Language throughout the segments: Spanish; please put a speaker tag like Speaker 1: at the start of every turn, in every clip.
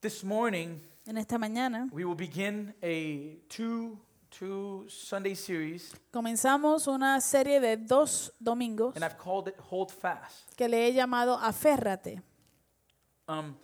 Speaker 1: This morning,
Speaker 2: En esta mañana
Speaker 1: we will begin a two two Sunday series,
Speaker 2: comenzamos una serie de dos domingos
Speaker 1: and I've called it "Hold Fast."
Speaker 2: que le he llamado Aférrate.
Speaker 1: Um,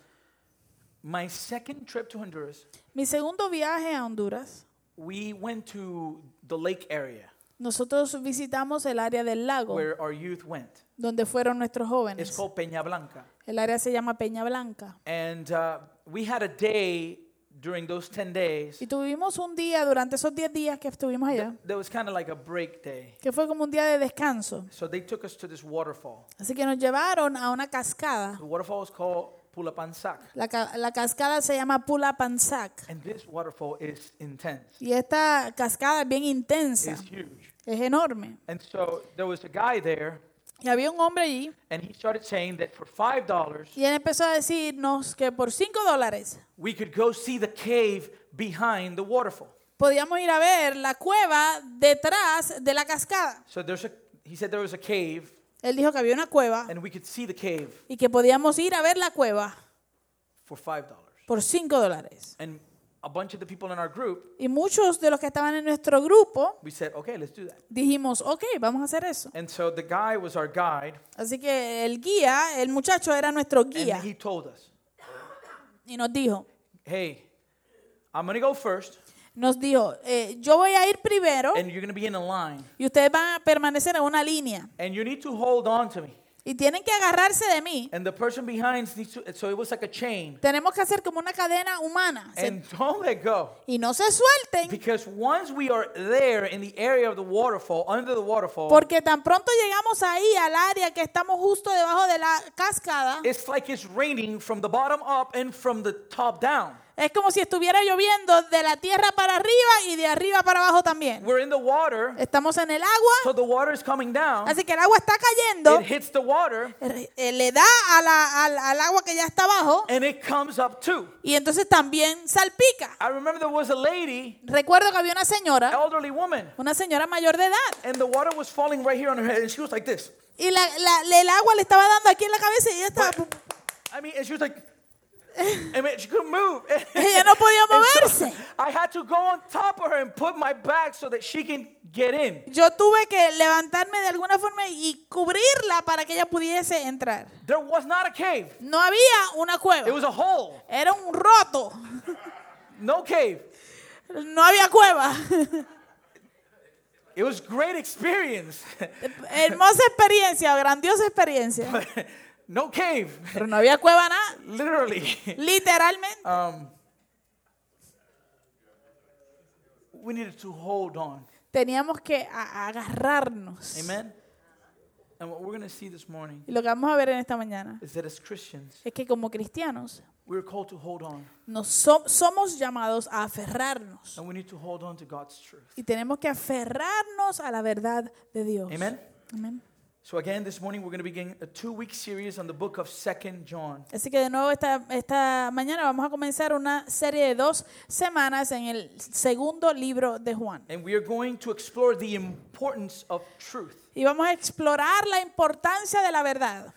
Speaker 1: my second trip to Honduras,
Speaker 2: Mi segundo viaje a Honduras,
Speaker 1: we went to the lake area
Speaker 2: nosotros visitamos el área del lago
Speaker 1: where our youth went.
Speaker 2: donde fueron nuestros
Speaker 1: It's
Speaker 2: jóvenes.
Speaker 1: called Peña Blanca,
Speaker 2: El área se llama Peña Blanca.
Speaker 1: and uh, we had a day during those ten days.
Speaker 2: Y tuvimos un día durante esos 10 días que estuvimos allá,
Speaker 1: That was kind of like a break day.
Speaker 2: que fue como un día de descanso.
Speaker 1: So they took us to this waterfall.
Speaker 2: Así que nos llevaron a una cascada.
Speaker 1: The waterfall is called Pulapansak,
Speaker 2: La, ca- la cascada se llama Pula Pansac.
Speaker 1: and this waterfall is intense.
Speaker 2: Y esta cascada es bien intensa,
Speaker 1: It's huge.
Speaker 2: es enorme.
Speaker 1: And so there was a guy there,
Speaker 2: Y había un hombre allí
Speaker 1: and he started saying that for five dollars
Speaker 2: y él empezó a decirnos que por 5 dólares
Speaker 1: we could go see the cave behind the waterfall.
Speaker 2: podíamos ir a ver la cueva detrás de la cascada.
Speaker 1: So there's a he said there was a cave,
Speaker 2: Él dijo que había una cueva
Speaker 1: and we could see the cave
Speaker 2: y que podíamos ir a ver la cueva
Speaker 1: for five dollars.
Speaker 2: por 5 dólares.
Speaker 1: And a bunch of the people in our group,
Speaker 2: Y muchos de los que estaban en nuestro grupo
Speaker 1: we said, okay, let's do that.
Speaker 2: dijimos, ok, vamos a hacer eso.
Speaker 1: And so the guy was our guide,
Speaker 2: Así que el guía, el muchacho era nuestro
Speaker 1: and
Speaker 2: guía
Speaker 1: he told us,
Speaker 2: y nos dijo,
Speaker 1: hey, I'm gonna go first,
Speaker 2: nos dijo, eh, yo voy a ir primero
Speaker 1: and you're gonna be in a line,
Speaker 2: y ustedes van a permanecer en una línea
Speaker 1: and you need to hold on to me.
Speaker 2: Y tienen que agarrarse de mí.
Speaker 1: And the person behind needs to, so it was like a chain.
Speaker 2: Tenemos que hacer como una cadena humana
Speaker 1: And don't let go.
Speaker 2: y no se suelten
Speaker 1: Because once we are there in the area of the waterfall, under the waterfall,
Speaker 2: porque tan pronto llegamos ahí al área que estamos justo debajo de la cascada,
Speaker 1: it's like it's raining from the bottom up and from the top down.
Speaker 2: Es como si estuviera lloviendo de la tierra para arriba y de arriba para abajo también.
Speaker 1: We're in the water,
Speaker 2: Estamos en el agua,
Speaker 1: so the water is coming down.
Speaker 2: así que el agua está cayendo,
Speaker 1: It hits the water,
Speaker 2: eh, le da a la- al, al agua que ya está abajo
Speaker 1: and it comes up too.
Speaker 2: y entonces también salpica.
Speaker 1: I remember there was a lady,
Speaker 2: Recuerdo que había una señora,
Speaker 1: elderly woman,
Speaker 2: una señora mayor de edad,
Speaker 1: and the water was falling right here on her head, and she was like this.
Speaker 2: y la- la- el agua le estaba dando aquí en la cabeza y ella estaba...
Speaker 1: I mean, and she was like, I mean, she couldn't move.
Speaker 2: Ella no podía
Speaker 1: so
Speaker 2: moverse.
Speaker 1: I had to go on top of her and put my back so that she can get in.
Speaker 2: Yo tuve que levantarme de alguna forma y cubrirla para que ella pudiese entrar.
Speaker 1: There was not a cave.
Speaker 2: No había una
Speaker 1: It
Speaker 2: cueva,
Speaker 1: was a hole.
Speaker 2: era un roto.
Speaker 1: No cave.
Speaker 2: No había cueva.
Speaker 1: It was great experience.
Speaker 2: Hermosa experiencia, grandiosa experiencia.
Speaker 1: No cave.
Speaker 2: Pero no había cueva nada,
Speaker 1: Literally.
Speaker 2: literalmente.
Speaker 1: Um, we needed to hold on.
Speaker 2: Teníamos que agarrarnos.
Speaker 1: Amen. And what we're going to see this morning
Speaker 2: Y lo que vamos a ver en esta mañana
Speaker 1: is that as Christians,
Speaker 2: es que como cristianos
Speaker 1: we're called to hold on.
Speaker 2: nos so- somos llamados a aferrarnos.
Speaker 1: And we need to hold on to God's truth.
Speaker 2: Y tenemos que aferrarnos a la verdad de Dios.
Speaker 1: Amen.
Speaker 2: Amén.
Speaker 1: So again, this morning we're going to begin a two-week series on the book of Second John.
Speaker 2: Así que de nuevo esta, esta mañana vamos a comenzar una serie de dos semanas en el segundo libro de Juan.
Speaker 1: And we are going to explore the importance of truth,
Speaker 2: Y vamos a explorar la importancia de la verdad.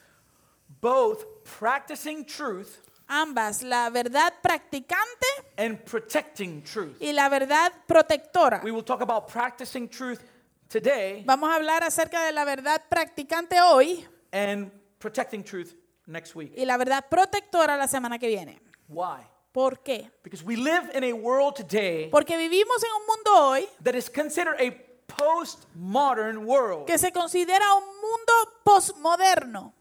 Speaker 1: both practicing truth
Speaker 2: Ambas, la verdad practicante
Speaker 1: and protecting truth.
Speaker 2: y la verdad protectora.
Speaker 1: We will talk about practicing truth today
Speaker 2: Vamos a hablar acerca de la verdad practicante hoy
Speaker 1: and protecting truth next week.
Speaker 2: y la verdad protectora la semana que viene.
Speaker 1: Why?
Speaker 2: ¿Por qué?
Speaker 1: Because we live in a world today
Speaker 2: Porque vivimos en un mundo hoy
Speaker 1: that is considered a postmodern world.
Speaker 2: que se considera un mundo postmoderno.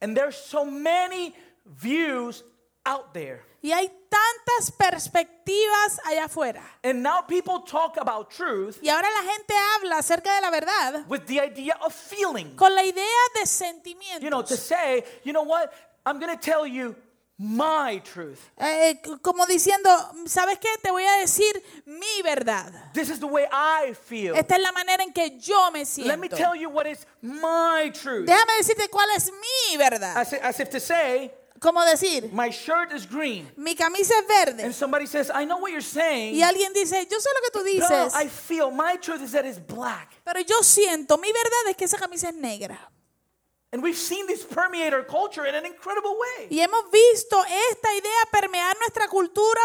Speaker 1: And there's so many views out there.
Speaker 2: Y hay tantas perspectivas allá afuera.
Speaker 1: And now people talk about truth
Speaker 2: Y ahora la gente habla acerca de la verdad
Speaker 1: with the idea of feeling.
Speaker 2: con la idea de
Speaker 1: You know, to
Speaker 2: sentimientos.
Speaker 1: say, you know what? I'm going to tell you my truth.
Speaker 2: Eh, como diciendo, ¿sabes qué? Te voy a decir mi verdad.
Speaker 1: This is the way I feel.
Speaker 2: Esta es la manera en que yo me
Speaker 1: Let me
Speaker 2: siento.
Speaker 1: tell you what is my truth.
Speaker 2: Déjame decirte cuál es mi verdad.
Speaker 1: As, as if to say,
Speaker 2: Como decir,
Speaker 1: my shirt is green.
Speaker 2: mi camisa es verde.
Speaker 1: And somebody says, I know what you're saying.
Speaker 2: Y alguien dice, yo sé lo que tú dices,
Speaker 1: I feel my truth is that it's black.
Speaker 2: pero yo siento, mi verdad es que esa camisa es negra.
Speaker 1: And we've seen this permeate our culture in an incredible way.
Speaker 2: Y hemos visto esta idea permear nuestra cultura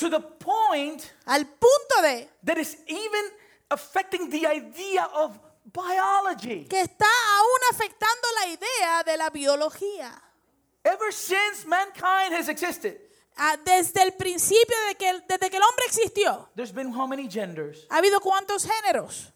Speaker 1: to the point
Speaker 2: al punto de
Speaker 1: that is even affecting the idea of biology.
Speaker 2: que está aún afectando la idea de la biología.
Speaker 1: Ever since mankind has existed,
Speaker 2: Ah, Desde el principio, de que, desde que el hombre existió,
Speaker 1: there's been how many genders?
Speaker 2: ¿ha habido cuántos géneros?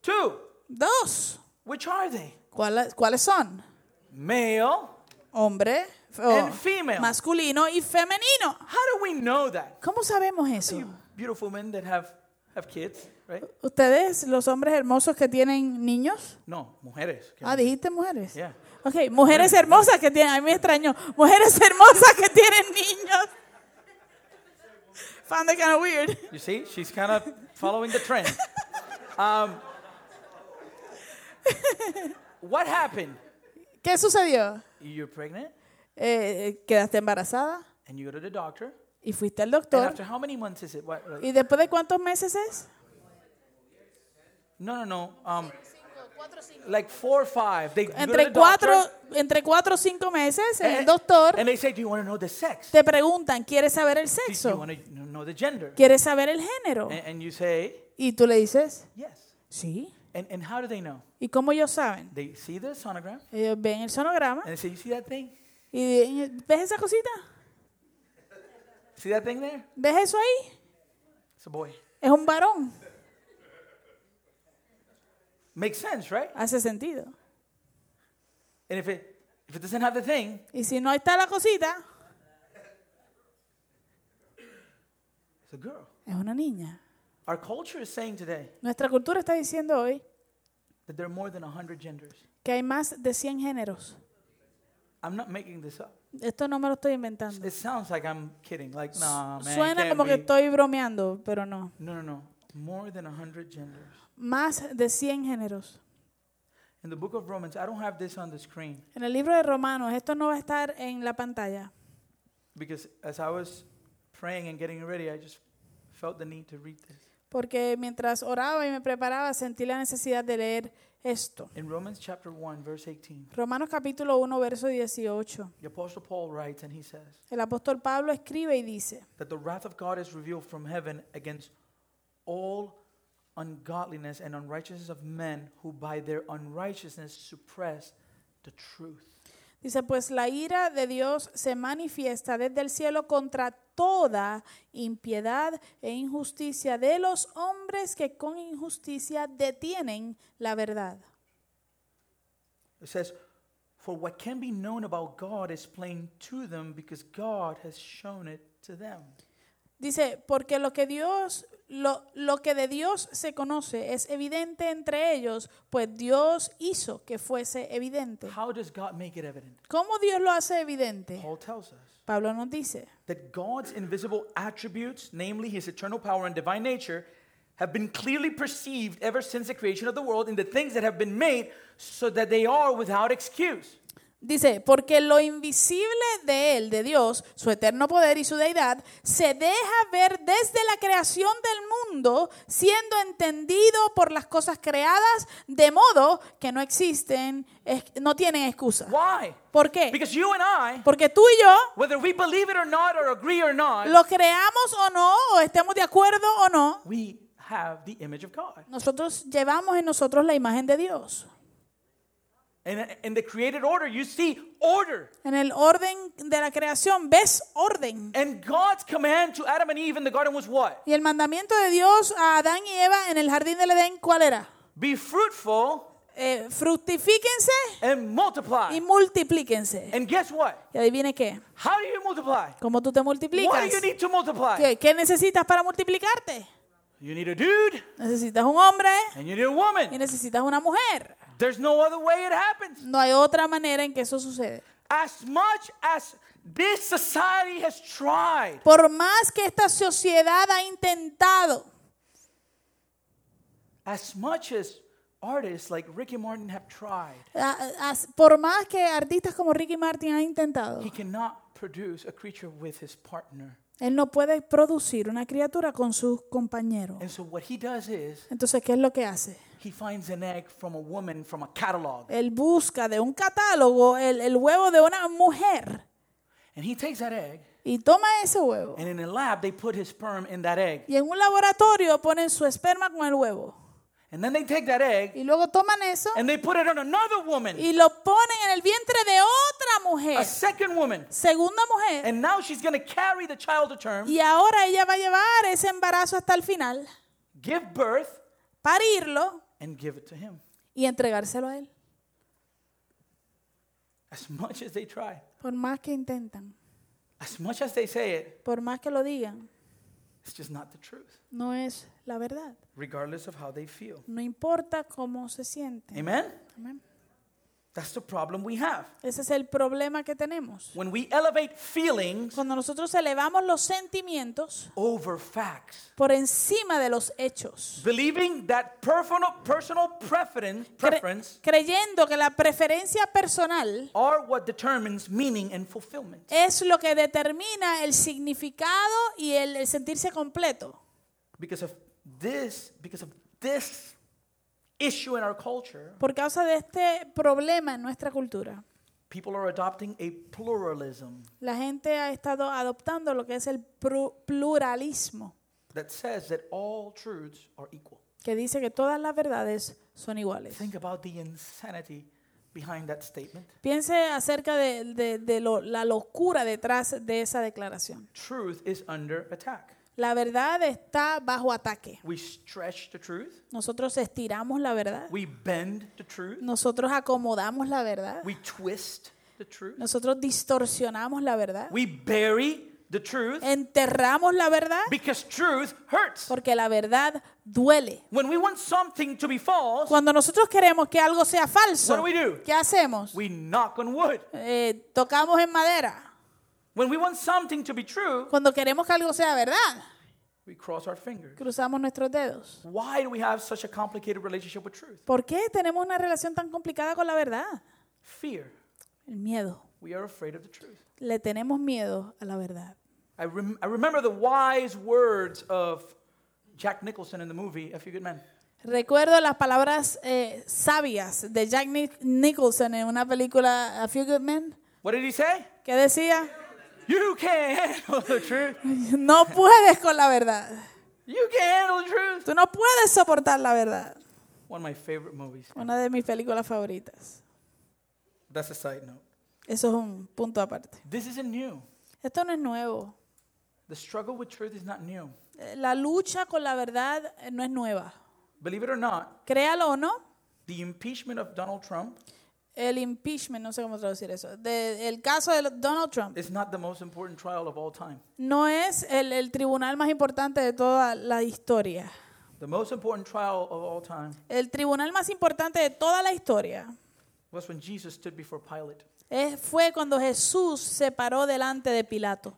Speaker 1: Two.
Speaker 2: Dos.
Speaker 1: Which are they?
Speaker 2: ¿Cuáles, cuáles son?
Speaker 1: Male.
Speaker 2: Hombre, o
Speaker 1: And female.
Speaker 2: masculino y femenino.
Speaker 1: How do we know that?
Speaker 2: ¿Cómo sabemos
Speaker 1: You
Speaker 2: eso?
Speaker 1: beautiful men that have, have kids, right?
Speaker 2: ¿Ustedes, los hombres hermosos que tienen niños?
Speaker 1: No, mujeres.
Speaker 2: Ah, dijiste mujeres.
Speaker 1: Yeah.
Speaker 2: Ok, mujeres hermosas que tienen, a mí me extrañó, mujeres hermosas que tienen niños. Found that kind of weird.
Speaker 1: You see, she's kind of following the trend. Um, what happened?
Speaker 2: ¿Qué sucedió?
Speaker 1: You're pregnant
Speaker 2: Eh, quedaste embarazada
Speaker 1: and you go to the doctor.
Speaker 2: y fuiste al
Speaker 1: And
Speaker 2: doctor.
Speaker 1: after how many months is it? What, like-
Speaker 2: ¿Y después de cuántos meses es?
Speaker 1: no, no, no. Um, like four or five. They you go to
Speaker 2: Entre
Speaker 1: the
Speaker 2: cuatro,
Speaker 1: doctor,
Speaker 2: entre cuatro o cinco meses, el
Speaker 1: and,
Speaker 2: doctor
Speaker 1: and they say, "Do you want to know the sex?
Speaker 2: te preguntan, ¿quieres saber el
Speaker 1: Do you
Speaker 2: sexo?
Speaker 1: want to know the gender?"
Speaker 2: ¿Quieres saber el género?
Speaker 1: And, and you say,
Speaker 2: Y tú le dices,
Speaker 1: "Yes."
Speaker 2: sí.
Speaker 1: And, and how do they know?
Speaker 2: ¿Y cómo ellos saben?
Speaker 1: They see the sonogram
Speaker 2: Ellos ven el sonograma
Speaker 1: and they say, "You see that thing?
Speaker 2: y dicen, ¿ves esa cosita?
Speaker 1: See that thing there?
Speaker 2: ¿Ves eso ahí?
Speaker 1: It's a boy."
Speaker 2: Es un varón.
Speaker 1: Makes sense, right?
Speaker 2: Hace sentido.
Speaker 1: And if it if it doesn't have the thing,
Speaker 2: Y si no está la cosita,
Speaker 1: it's a girl.
Speaker 2: es una niña.
Speaker 1: Our culture is saying today
Speaker 2: Nuestra cultura está diciendo hoy
Speaker 1: that there are more than 100 genders.
Speaker 2: que hay más de 100 géneros.
Speaker 1: I'm not making this up.
Speaker 2: Esto no me lo estoy inventando.
Speaker 1: It sounds like I'm kidding. Like, nah, man.
Speaker 2: Suena
Speaker 1: can't
Speaker 2: como que
Speaker 1: be.
Speaker 2: estoy bromeando, pero no.
Speaker 1: No, no, no. More than 100 genders.
Speaker 2: Más de 100 géneros.
Speaker 1: In the book of Romans, I don't have this on the screen
Speaker 2: En el libro de Romanos, esto no va a estar en la pantalla,
Speaker 1: because as I was praying and getting ready, I just felt the need to read this.
Speaker 2: porque mientras oraba y me preparaba sentí la necesidad de leer esto.
Speaker 1: In Romans chapter 1, verse 18,
Speaker 2: Romanos capítulo 1, verso 18.
Speaker 1: the Apostle Paul writes and he says
Speaker 2: El apóstol Pablo escribe y dice,
Speaker 1: that the wrath of God is revealed from heaven against all ungodliness and unrighteousness of men who by their unrighteousness suppress the truth.
Speaker 2: dice, pues la ira de Dios se manifiesta desde el cielo contra toda impiedad e injusticia de los hombres que con injusticia detienen la verdad.
Speaker 1: It says, For what can be known about God is plain to them because God has shown it to them.
Speaker 2: Dice, porque lo que Dios, lo, lo que de Dios se conoce es evidente entre ellos, pues Dios hizo que fuese evidente.
Speaker 1: How does God make it evident?
Speaker 2: ¿Cómo Dios lo hace evidente?
Speaker 1: Paul tells us
Speaker 2: Pablo nos dice
Speaker 1: that God's invisible attributes, namely his eternal power and divine nature, have been clearly perceived ever since the creation of the world in the things that have been made so that they are without excuse.
Speaker 2: Dice, porque lo invisible de Él, de Dios, su eterno poder y su deidad, se deja ver desde la creación del mundo, siendo entendido por las cosas creadas, de modo que no existen, no tienen excusa.
Speaker 1: Why?
Speaker 2: ¿Por qué?
Speaker 1: Because you and I,
Speaker 2: Porque tú y yo,
Speaker 1: whether we believe it or not, or agree or not,
Speaker 2: lo creamos o no, o estemos de acuerdo o no,
Speaker 1: we have the image of God.
Speaker 2: nosotros llevamos en nosotros la imagen de Dios.
Speaker 1: And in the created order, you see order.
Speaker 2: En el orden de la creación ves orden.
Speaker 1: And God's command to Adam and Eve in the garden was what?
Speaker 2: Y el mandamiento de Dios a Adán y Eva en el jardín del Edén, ¿cuál era?
Speaker 1: Be fruitful
Speaker 2: Eh, fructifíquense
Speaker 1: and multiply.
Speaker 2: y multiplíquense.
Speaker 1: And guess what?
Speaker 2: ¿Y adivine qué?
Speaker 1: How do you multiply?
Speaker 2: ¿Cómo tú te
Speaker 1: What
Speaker 2: multiplicas?
Speaker 1: do you need to multiply?
Speaker 2: ¿Qué, qué necesitas para multiplicarte?
Speaker 1: You need a dude
Speaker 2: Necesitas un hombre
Speaker 1: and you need a
Speaker 2: y
Speaker 1: woman.
Speaker 2: necesitas una mujer.
Speaker 1: There's no other way it happens.
Speaker 2: No hay otra manera en que eso sucede.
Speaker 1: As much as this society has tried,
Speaker 2: Por más que esta sociedad ha intentado,
Speaker 1: as much as artists like Ricky Martin have tried,
Speaker 2: a- a- por más que artistas como Ricky Martin han intentado,
Speaker 1: he cannot produce a creature with his partner.
Speaker 2: él no puede producir una criatura con sus compañeros.
Speaker 1: And so what he does is
Speaker 2: Entonces, ¿qué es lo que hace?
Speaker 1: He finds an egg from a woman from a catalog.
Speaker 2: Él busca de un catálogo el, el huevo de una mujer
Speaker 1: And he takes that egg,
Speaker 2: y toma ese huevo.
Speaker 1: and in a lab, they put his sperm in that egg.
Speaker 2: Y en un laboratorio ponen su esperma con el huevo.
Speaker 1: And then they take that egg,
Speaker 2: Y luego toman eso
Speaker 1: and they put it on another woman,
Speaker 2: y lo ponen en el vientre de otra mujer,
Speaker 1: a second woman.
Speaker 2: segunda mujer.
Speaker 1: And now she's going to carry the child to term,
Speaker 2: Y ahora ella va a llevar ese embarazo hasta el final,
Speaker 1: give birth,
Speaker 2: parirlo
Speaker 1: and give it to him.
Speaker 2: y entregárselo a él.
Speaker 1: As much as they try,
Speaker 2: Por más que intentan,
Speaker 1: as much as they say it,
Speaker 2: por más que lo digan,
Speaker 1: it's just not the truth,
Speaker 2: no es la verdad.
Speaker 1: regardless of how they feel.
Speaker 2: No importa cómo se sienten.
Speaker 1: Amen?
Speaker 2: Amén.
Speaker 1: That's the problem we have.
Speaker 2: Ese es el problema que tenemos.
Speaker 1: When we elevate feelings
Speaker 2: Cuando nosotros elevamos los sentimientos
Speaker 1: over facts,
Speaker 2: por encima de los hechos,
Speaker 1: believing that personal, personal preference,
Speaker 2: cre-
Speaker 1: preference
Speaker 2: creyendo que la preferencia personal
Speaker 1: are what determines meaning and fulfillment.
Speaker 2: es lo que determina el significado y el, el sentirse completo.
Speaker 1: Because of this, because of this issue in our culture,
Speaker 2: Por causa de este problema en nuestra cultura,
Speaker 1: people are adopting a pluralism
Speaker 2: la gente ha estado adoptando lo que es el pru- pluralismo,
Speaker 1: that says that all truths are equal.
Speaker 2: que dice que todas las verdades son iguales.
Speaker 1: Think about the insanity behind that statement.
Speaker 2: Piense acerca de, de- de lo- la locura detrás de esa declaración.
Speaker 1: Truth is under attack.
Speaker 2: La verdad está bajo ataque.
Speaker 1: We stretch the truth,
Speaker 2: Nosotros estiramos la verdad.
Speaker 1: we bend the truth,
Speaker 2: Nosotros acomodamos la verdad.
Speaker 1: we twist the truth,
Speaker 2: Nosotros distorsionamos la verdad.
Speaker 1: we bury the truth
Speaker 2: Enterramos la verdad
Speaker 1: because truth hurts.
Speaker 2: porque la verdad duele.
Speaker 1: When we want something to be false,
Speaker 2: Cuando nosotros queremos que algo sea
Speaker 1: what
Speaker 2: falso,
Speaker 1: do we do?
Speaker 2: ¿qué hacemos?
Speaker 1: We knock on wood.
Speaker 2: Eh, tocamos en madera.
Speaker 1: When we want something to be true,
Speaker 2: Cuando queremos que algo sea verdad,
Speaker 1: we cross our fingers.
Speaker 2: cruzamos nuestros dedos.
Speaker 1: Why do we have such a complicated relationship with truth?
Speaker 2: ¿Por qué tenemos una relación tan complicada con la verdad?
Speaker 1: Fear.
Speaker 2: El miedo.
Speaker 1: We are afraid of the truth.
Speaker 2: Le tenemos miedo a la verdad.
Speaker 1: I, rem- I remember the wise words of Jack Nicholson in the movie A Few Good Men.
Speaker 2: Recuerdo las palabras eh, sabias de Jack Nic- Nicholson en una película A Few Good Men.
Speaker 1: What did he say?
Speaker 2: que decía,
Speaker 1: You can't handle the truth.
Speaker 2: no puedes con la verdad.
Speaker 1: You can't handle the truth.
Speaker 2: Tú no puedes soportar la verdad.
Speaker 1: One of my favorite movies.
Speaker 2: Una de mis películas favoritas.
Speaker 1: That's a side note.
Speaker 2: Eso es un punto aparte.
Speaker 1: This isn't new.
Speaker 2: Esto no es nuevo.
Speaker 1: The struggle with truth is not new.
Speaker 2: Eh, La lucha con la verdad eh, no es nueva.
Speaker 1: Believe it or not,
Speaker 2: Créalo o no,
Speaker 1: the impeachment of Donald Trump
Speaker 2: el impeachment, no sé cómo traducir eso, de- el caso de Donald Trump
Speaker 1: is not the most important trial of all time.
Speaker 2: no es el, el tribunal más importante de toda la historia.
Speaker 1: The most important trial of all time
Speaker 2: El tribunal más importante de toda la historia
Speaker 1: was when Jesus stood before Pilate.
Speaker 2: es- fue cuando Jesús se paró delante de Pilato.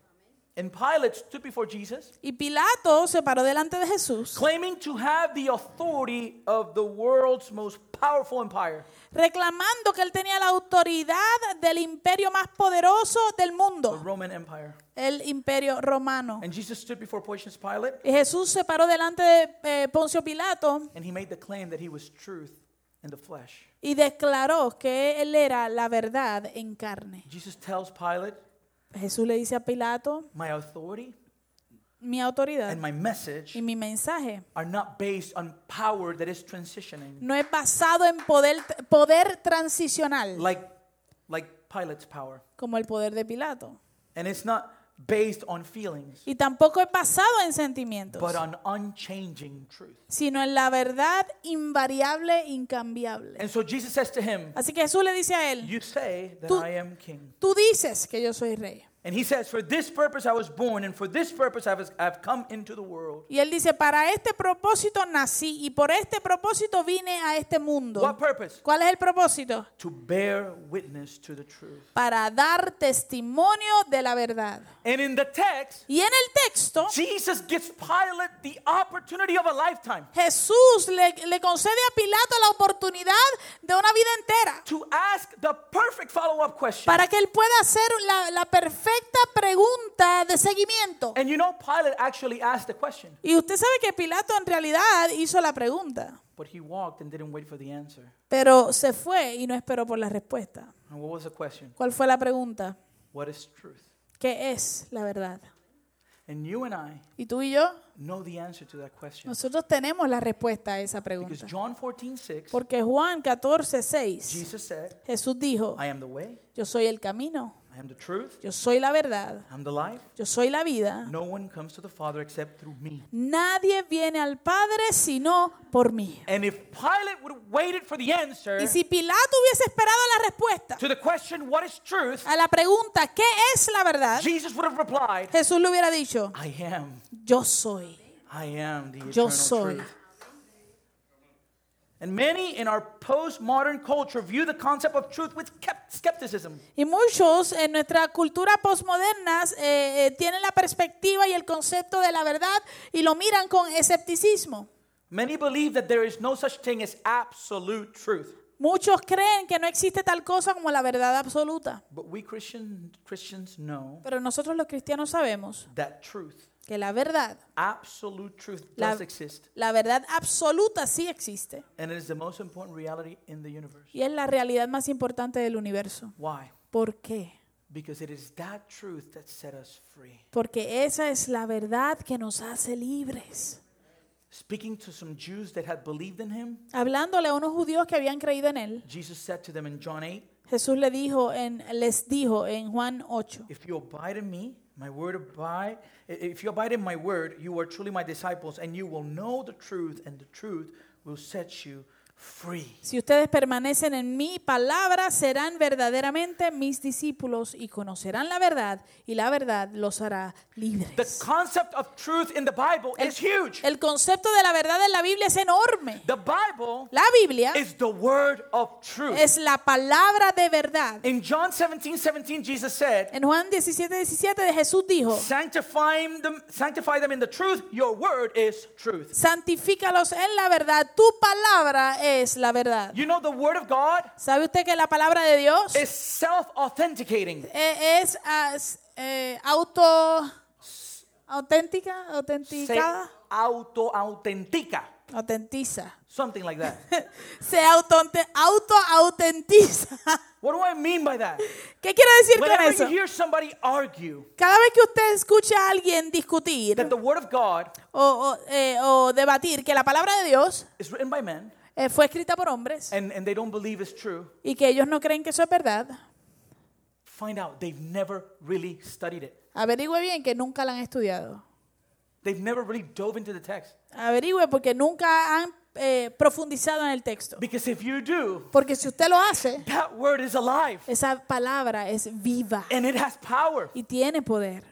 Speaker 1: And Pilate stood before Jesus,
Speaker 2: Y Pilato se paró delante de Jesús,
Speaker 1: claiming to have the authority of the world's most powerful empire.
Speaker 2: reclamando que él tenía la autoridad del imperio más poderoso del
Speaker 1: the
Speaker 2: mundo,
Speaker 1: Roman Empire.
Speaker 2: el imperio romano.
Speaker 1: And Jesus stood before Pontius Pilate
Speaker 2: Y Jesús se paró delante de eh, Poncio Pilato
Speaker 1: and he made the claim that he was truth in the flesh.
Speaker 2: y declaró que él era la verdad en carne.
Speaker 1: Jesus tells Pilate,
Speaker 2: Jesús le dice a Pilato,
Speaker 1: My authority
Speaker 2: mi autoridad
Speaker 1: and my message
Speaker 2: y mi mensaje
Speaker 1: are not based on power that is transitioning,
Speaker 2: no es basado en poder, poder transicional
Speaker 1: like, like Pilate's power.
Speaker 2: como el poder de Pilato.
Speaker 1: And it's not based on feelings,
Speaker 2: Y tampoco es basado en sentimientos,
Speaker 1: but on unchanging truth.
Speaker 2: sino en la verdad invariable, incambiable.
Speaker 1: And so Jesus says to him,
Speaker 2: Así que Jesús le dice a él,
Speaker 1: You say that
Speaker 2: Tú-
Speaker 1: I am king.
Speaker 2: tú dices que yo soy rey.
Speaker 1: And he says, For this purpose I was born, and for this purpose I was, I've come into the world.
Speaker 2: Y él dice, para este propósito nací y por este propósito vine a este mundo.
Speaker 1: What purpose?
Speaker 2: ¿Cuál es el propósito?
Speaker 1: To bear witness to the truth.
Speaker 2: Para dar testimonio de la verdad.
Speaker 1: And in the text,
Speaker 2: Y en el texto,
Speaker 1: Jesus gives Pilate the opportunity of a lifetime
Speaker 2: Jesús le, le concede a Pilato la oportunidad de una vida entera
Speaker 1: to ask the perfect follow up question.
Speaker 2: para que él pueda hacer la, la perfecta pregunta de seguimiento.
Speaker 1: And you know, Pilate actually asked the question,
Speaker 2: Y usted sabe que Pilato en realidad hizo la pregunta,
Speaker 1: but he walked and didn't wait for the answer.
Speaker 2: pero se fue y no esperó por la respuesta.
Speaker 1: And what was the question?
Speaker 2: ¿Cuál fue la pregunta?
Speaker 1: What is truth?
Speaker 2: ¿Qué es la verdad?
Speaker 1: And you and I
Speaker 2: Y tú y yo,
Speaker 1: know the answer to that question.
Speaker 2: nosotros tenemos la respuesta a esa
Speaker 1: Because
Speaker 2: pregunta.
Speaker 1: John 14, 6,
Speaker 2: Porque Juan 14, 6,
Speaker 1: Jesus said,
Speaker 2: Jesús dijo,
Speaker 1: I am the way,
Speaker 2: yo soy el camino,
Speaker 1: I am the truth,
Speaker 2: yo soy la verdad,
Speaker 1: I'm the life.
Speaker 2: yo soy la vida.
Speaker 1: No one comes to the Father except through me.
Speaker 2: Nadie viene al Padre sino por mí.
Speaker 1: And if Pilate would have waited for the answer
Speaker 2: Y si Pilato hubiese esperado la respuesta
Speaker 1: to the question, What is truth?
Speaker 2: a la pregunta, ¿qué es la verdad?
Speaker 1: Jesus would have replied,
Speaker 2: Jesús le hubiera dicho,
Speaker 1: I am,
Speaker 2: yo soy.
Speaker 1: I am the
Speaker 2: Yo
Speaker 1: eternal
Speaker 2: soy.
Speaker 1: truth. And many in our postmodern culture view the concept of truth with skep- skepticism.
Speaker 2: Y muchos en nuestra cultura postmoderna eh, eh, tienen la perspectiva y el concepto de la verdad y lo miran con escepticismo.
Speaker 1: Many believe that there is no such thing as absolute truth.
Speaker 2: Muchos creen que no existe tal cosa como la verdad absoluta.
Speaker 1: But we Christian, Christians know
Speaker 2: Pero nosotros los cristianos sabemos
Speaker 1: that truth,
Speaker 2: que la verdad,
Speaker 1: absolute truth,
Speaker 2: la,
Speaker 1: does exist.
Speaker 2: la verdad absoluta sí existe.
Speaker 1: And it is the most important reality in the universe.
Speaker 2: Y es la realidad más importante del universo.
Speaker 1: Why?
Speaker 2: ¿Por qué?
Speaker 1: Because it is that truth that set us free.
Speaker 2: Porque esa es la verdad que nos hace libres.
Speaker 1: Speaking to some Jews that had believed in him,
Speaker 2: Hablándole a unos judíos que habían creído en él,
Speaker 1: Jesus said to them in John 8,
Speaker 2: Jesús le dijo en, les dijo en Juan 8,
Speaker 1: If you abide in me, my word abide, if you abide in my word, you are truly my disciples, and you will know the truth, and the truth will set you.
Speaker 2: Si ustedes permanecen en mi palabra, serán verdaderamente mis discípulos y conocerán la verdad y la verdad los hará
Speaker 1: The
Speaker 2: libres.
Speaker 1: concept of truth in the Bible is huge.
Speaker 2: El concepto de la verdad en la Biblia es enorme.
Speaker 1: The Bible
Speaker 2: La Biblia
Speaker 1: is the word of truth.
Speaker 2: es la palabra de verdad.
Speaker 1: In John 17, 17, Jesus said,
Speaker 2: En Juan 17, 17 de Jesús dijo,
Speaker 1: Sanctify them, sanctify them in the truth, your word is truth.
Speaker 2: santifícalos en la verdad, tu palabra es la verdad.
Speaker 1: You know, the word of God
Speaker 2: ¿Sabe usted que la palabra de Dios
Speaker 1: is self authenticating.
Speaker 2: eh, es ah, s- eh, auto auténtica, autenticada,
Speaker 1: auto-autentica.
Speaker 2: autentiza.
Speaker 1: Something like that.
Speaker 2: Se auto auto-autentiza.
Speaker 1: what do I mean by that?
Speaker 2: ¿Qué quiero decir con
Speaker 1: Whenever
Speaker 2: eso?
Speaker 1: you hear somebody argue
Speaker 2: Cada vez que usted escucha a alguien discutir
Speaker 1: that the word of God
Speaker 2: o, o, eh, o debatir que la palabra de Dios
Speaker 1: is written by men
Speaker 2: eh, fue escrita por hombres
Speaker 1: and, and they don't believe it's true,
Speaker 2: y que ellos no creen que eso es verdad,
Speaker 1: find out they've never really studied it.
Speaker 2: averigüe bien que nunca la han estudiado.
Speaker 1: They've never really dove into the text.
Speaker 2: Averigüe porque nunca han eh, profundizado en el texto.
Speaker 1: Because if you do,
Speaker 2: Porque si usted lo hace,
Speaker 1: that word is alive
Speaker 2: esa palabra es viva
Speaker 1: and it has power,
Speaker 2: y tiene poder.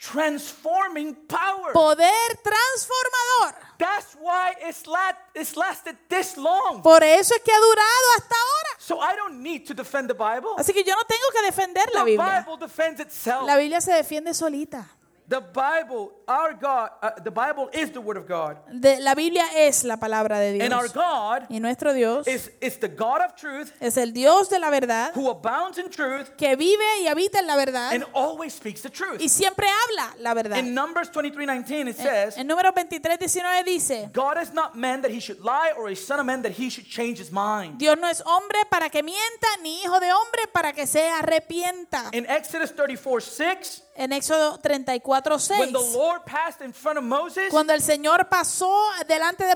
Speaker 1: Transforming power.
Speaker 2: Poder transformador.
Speaker 1: That's why it's, la- it's lasted this long.
Speaker 2: Por eso es que ha durado hasta ahora.
Speaker 1: So I don't need to defend the Bible.
Speaker 2: Así que yo no tengo que defender la
Speaker 1: The
Speaker 2: Biblia.
Speaker 1: Bible defends itself.
Speaker 2: La Biblia se defiende solita.
Speaker 1: The Bible, our God, uh, the Bible is the Word of God.
Speaker 2: De- la Biblia es la palabra de
Speaker 1: And our
Speaker 2: Dios.
Speaker 1: God
Speaker 2: Y nuestro Dios
Speaker 1: is, is the God of truth
Speaker 2: es el Dios de la verdad
Speaker 1: who abounds in truth
Speaker 2: que vive y habita en la verdad
Speaker 1: and always speaks the truth.
Speaker 2: y siempre habla la verdad.
Speaker 1: In Numbers 23 19, it says,
Speaker 2: En número 23, 19 dice,
Speaker 1: God is not man that he should lie, or a son of man that he should change his mind.
Speaker 2: Dios no es hombre para que mienta, ni hijo de hombre para que se arrepienta.
Speaker 1: In Exodus 34 6,
Speaker 2: En Éxodo 34, 6.
Speaker 1: when the Lord passed in front of Moses,
Speaker 2: cuando el Señor pasó delante de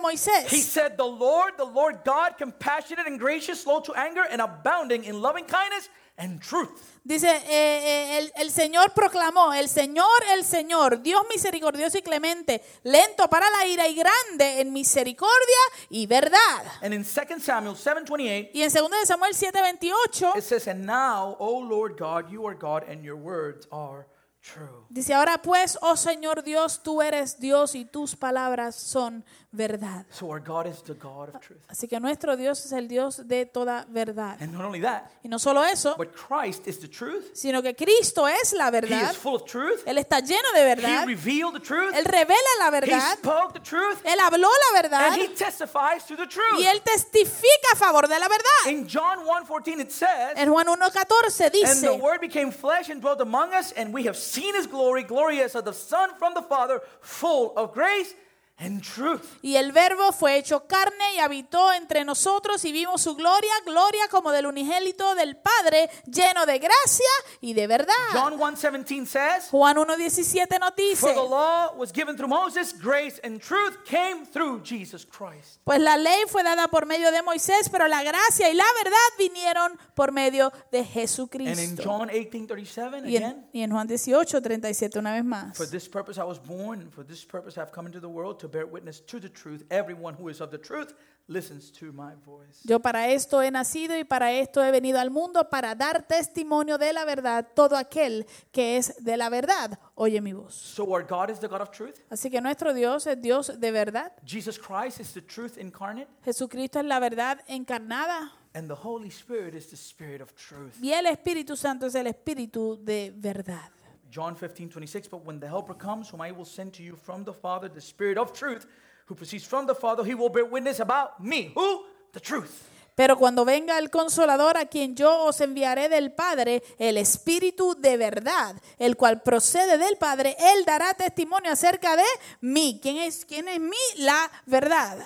Speaker 1: he said, The Lord, the Lord God, compassionate and gracious, slow to anger, and abounding in loving kindness and truth.
Speaker 2: dice, eh, eh, el, el Señor proclamó, el Señor, el Señor, Dios misericordioso y clemente, lento para la ira y grande en misericordia y verdad.
Speaker 1: And in 2 Samuel 7 28,
Speaker 2: Y en 2 de Samuel 7, 28,
Speaker 1: it says, And now, O Lord God, you are God, and your words are true.
Speaker 2: dice, ahora pues, oh Señor Dios, tú eres Dios y tus palabras son verdad.
Speaker 1: So our God is the God of truth.
Speaker 2: Así que nuestro Dios es el Dios de toda verdad.
Speaker 1: And not only that,
Speaker 2: Y no solo eso,
Speaker 1: but Christ is the truth.
Speaker 2: sino que Cristo es la
Speaker 1: He
Speaker 2: verdad.
Speaker 1: is full of truth.
Speaker 2: Él está lleno de
Speaker 1: He
Speaker 2: verdad.
Speaker 1: revealed the truth.
Speaker 2: Él revela la
Speaker 1: He
Speaker 2: verdad.
Speaker 1: spoke the truth.
Speaker 2: Él habló la verdad.
Speaker 1: And he testifies to the truth.
Speaker 2: Y él testifica a favor de la verdad.
Speaker 1: In John 1:14 it says,
Speaker 2: En Juan 1.14
Speaker 1: And the
Speaker 2: dice,
Speaker 1: word became flesh and dwelt among us, and we have seen his glory, as of the Son from the Father, full of grace and truth.
Speaker 2: Y el verbo fue hecho carne y habitó entre nosotros y vimos su gloria, gloria como del unigénito del Padre, lleno de gracia y de verdad.
Speaker 1: John 1:17 says,
Speaker 2: Juan 1.17 nos dice,
Speaker 1: For the law was given through Moses, grace and truth came through Jesus Christ.
Speaker 2: pues la ley fue dada por medio de Moisés, pero la gracia y la verdad vinieron por medio de
Speaker 1: And in
Speaker 2: Jesucristo.
Speaker 1: John 18:37
Speaker 2: Y en, y en Juan 18, 37 una vez más.
Speaker 1: For this purpose I was born, for this purpose I have come into the world to bear witness to the truth. Everyone who is of the truth listens to my voice.
Speaker 2: Yo para esto he nacido y para esto he venido al mundo, para dar testimonio de la verdad. Todo aquel que es de la verdad, oye mi voz.
Speaker 1: So our God is the God of truth.
Speaker 2: Así que nuestro Dios es Dios de verdad.
Speaker 1: Jesus Christ is the truth incarnate,
Speaker 2: Jesucristo es la verdad encarnada.
Speaker 1: and the Holy Spirit is the spirit of truth.
Speaker 2: Y el Espíritu Santo es el Espíritu de verdad.
Speaker 1: John 15, 26, but when the Helper comes, whom I will send to you from the Father, the Spirit of truth, who proceeds from the Father, he will bear witness about me. Who? The truth.
Speaker 2: Pero cuando venga el consolador a quien yo os enviaré del Padre, el Espíritu de verdad, el cual procede del Padre, él dará testimonio acerca de mí. ¿Quién es, quién es mí? La verdad.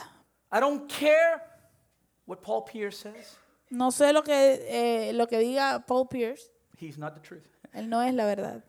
Speaker 1: I don't care what Paul Pierce says.
Speaker 2: No sé lo que, eh, lo que diga Paul Pierce.
Speaker 1: He's not the truth.
Speaker 2: Él no es la verdad.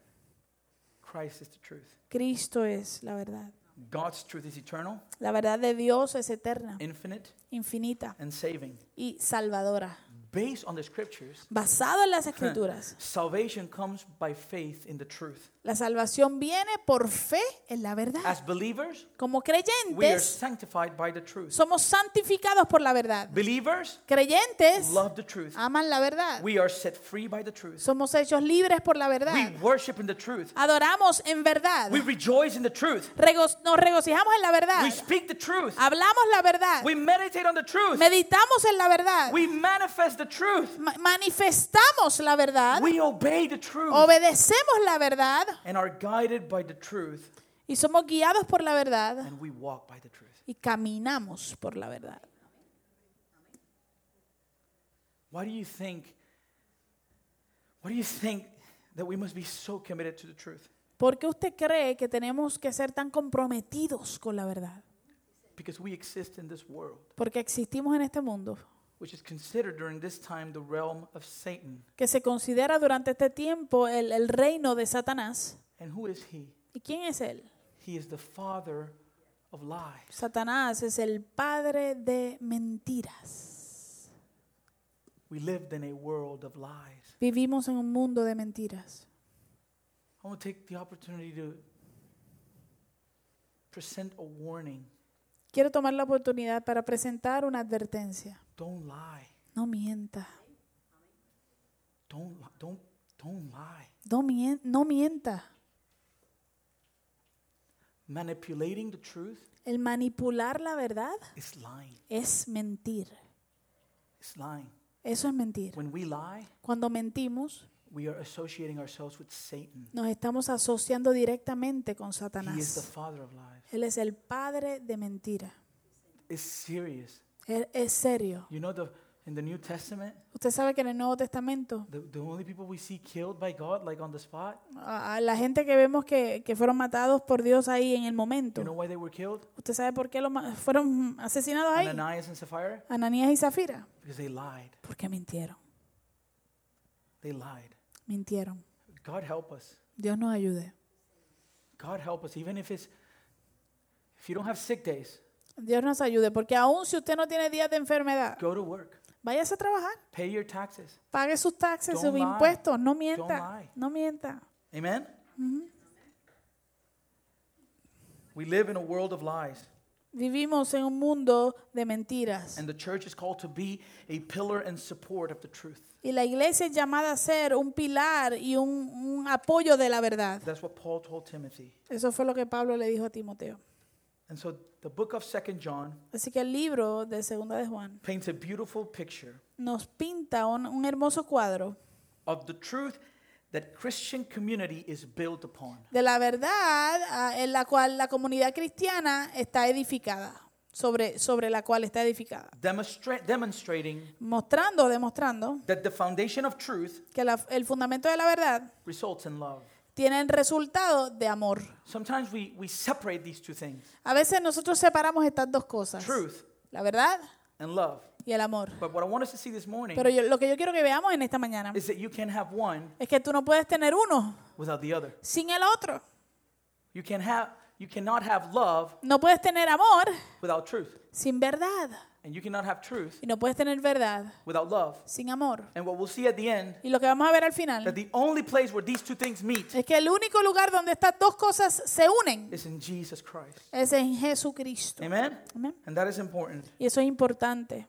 Speaker 1: Christ is the truth.
Speaker 2: Cristo es la verdad.
Speaker 1: God's truth is eternal,
Speaker 2: La verdad de Dios es eterna,
Speaker 1: infinite,
Speaker 2: infinita
Speaker 1: and saving.
Speaker 2: y salvadora.
Speaker 1: Based on the scriptures,
Speaker 2: Basado en las escrituras,
Speaker 1: salvation comes by faith in the truth.
Speaker 2: La salvación viene por fe en la verdad.
Speaker 1: As believers,
Speaker 2: Como
Speaker 1: we are
Speaker 2: creyentes,
Speaker 1: sanctified by the truth.
Speaker 2: somos santificados por la verdad.
Speaker 1: Believers
Speaker 2: Creyentes
Speaker 1: love the truth.
Speaker 2: aman la verdad.
Speaker 1: We are set free by the truth.
Speaker 2: Somos hechos libres por la verdad.
Speaker 1: We worship in the truth.
Speaker 2: Adoramos en verdad.
Speaker 1: We rejoice in the truth.
Speaker 2: Rego- nos regocijamos en la verdad.
Speaker 1: We speak the truth.
Speaker 2: Hablamos la verdad.
Speaker 1: We meditate on the truth.
Speaker 2: Meditamos en la verdad.
Speaker 1: We manifest the truth.
Speaker 2: Ma- manifestamos la verdad.
Speaker 1: We obey the truth
Speaker 2: Obedecemos la verdad
Speaker 1: and are guided by the truth
Speaker 2: y somos guiados por la verdad
Speaker 1: and we walk by the truth.
Speaker 2: y caminamos por la verdad.
Speaker 1: Why do you think why do you think that we must be so committed to the truth?
Speaker 2: ¿Por qué usted cree que tenemos que ser tan comprometidos con la verdad?
Speaker 1: Because we exist in this world,
Speaker 2: Porque existimos en este mundo
Speaker 1: which is considered during this time the realm of Satan.
Speaker 2: que se considera durante este tiempo el, el reino de Satanás.
Speaker 1: And who is he?
Speaker 2: ¿Y quién es él?
Speaker 1: He is the father of lies.
Speaker 2: Satanás es el padre de mentiras.
Speaker 1: We lived in a world of lies.
Speaker 2: Vivimos en un mundo de mentiras.
Speaker 1: I want to take the opportunity to present a warning.
Speaker 2: Quiero tomar la oportunidad para presentar una advertencia.
Speaker 1: Don't lie.
Speaker 2: No mienta.
Speaker 1: Don't don't don't lie.
Speaker 2: No, mien- no mienta.
Speaker 1: Manipulating the truth
Speaker 2: El manipular la verdad
Speaker 1: is lying.
Speaker 2: es mentir.
Speaker 1: It's lying.
Speaker 2: Eso es mentir.
Speaker 1: When we lie,
Speaker 2: Cuando mentimos,
Speaker 1: we are associating ourselves with Satan.
Speaker 2: nos estamos asociando directamente con
Speaker 1: He is the
Speaker 2: Satanás.
Speaker 1: father of lies.
Speaker 2: Él es el padre de mentira.
Speaker 1: It's serious.
Speaker 2: Es serio.
Speaker 1: You know the in the New Testament,
Speaker 2: Usted sabe que en el Nuevo Testamento,
Speaker 1: the, the only people we see killed by God, like on the spot,
Speaker 2: a a la gente que vemos que, que fueron matados por Dios ahí en el
Speaker 1: you
Speaker 2: momento,
Speaker 1: know why they were killed?
Speaker 2: ¿usted sabe por qué lo ma- fueron asesinados ahí?
Speaker 1: Ananias and Sapphira?
Speaker 2: Ananías y Zafira.
Speaker 1: Because they lied.
Speaker 2: Porque mintieron.
Speaker 1: They lied.
Speaker 2: Mintieron.
Speaker 1: God help us.
Speaker 2: Dios nos ayude.
Speaker 1: God help us. Even if it's if you don't have sick days,
Speaker 2: Dios nos ayude. Porque aún si usted no tiene días de enfermedad,
Speaker 1: go to work.
Speaker 2: váyase a trabajar.
Speaker 1: Pay your taxes.
Speaker 2: Pague sus taxes,
Speaker 1: Don't
Speaker 2: sus
Speaker 1: lie.
Speaker 2: impuestos. No
Speaker 1: Don't
Speaker 2: mienta.
Speaker 1: lie.
Speaker 2: No mienta.
Speaker 1: Amen? We live in a world of lies.
Speaker 2: Vivimos en un mundo de mentiras.
Speaker 1: And the church is called to be a pillar and support of the truth.
Speaker 2: Y la iglesia es llamada a ser un pilar y un, un apoyo de la verdad.
Speaker 1: That's what Paul told Timothy.
Speaker 2: Eso fue lo que Pablo le dijo a Timoteo.
Speaker 1: And so the book of Second John
Speaker 2: Así que el libro de Segunda de Juan
Speaker 1: paints a beautiful picture
Speaker 2: nos pinta un, un hermoso cuadro
Speaker 1: of the truth that Christian community is built upon.
Speaker 2: de la verdad ah, en la cual la comunidad cristiana está edificada, sobre, sobre la cual está edificada.
Speaker 1: Demonstra- demonstrating
Speaker 2: Mostrando, demostrando
Speaker 1: that the foundation of truth
Speaker 2: que la- el fundamento de la verdad
Speaker 1: results in love.
Speaker 2: Tienen resultado de amor.
Speaker 1: Sometimes we, we separate these two things
Speaker 2: A veces nosotros separamos estas dos cosas,
Speaker 1: truth
Speaker 2: la verdad
Speaker 1: and love.
Speaker 2: y el amor.
Speaker 1: But what I want us to see this morning
Speaker 2: Pero yo- lo que yo quiero que veamos en esta mañana
Speaker 1: is that you can have one
Speaker 2: es que tú no puedes tener uno
Speaker 1: without the other.
Speaker 2: sin el otro.
Speaker 1: You, can have, you cannot have love
Speaker 2: No puedes tener amor
Speaker 1: without truth.
Speaker 2: sin verdad.
Speaker 1: And you cannot have truth
Speaker 2: Y no puedes tener verdad
Speaker 1: without love.
Speaker 2: sin amor.
Speaker 1: And what we'll see at the end,
Speaker 2: Y lo que vamos a ver al
Speaker 1: that
Speaker 2: final
Speaker 1: the only place where these two things meet
Speaker 2: es que el único lugar donde estas dos cosas se unen
Speaker 1: is in Jesus Christ.
Speaker 2: es en Jesucristo.
Speaker 1: Amen?
Speaker 2: Amén.
Speaker 1: And that is important.
Speaker 2: Y eso es importante.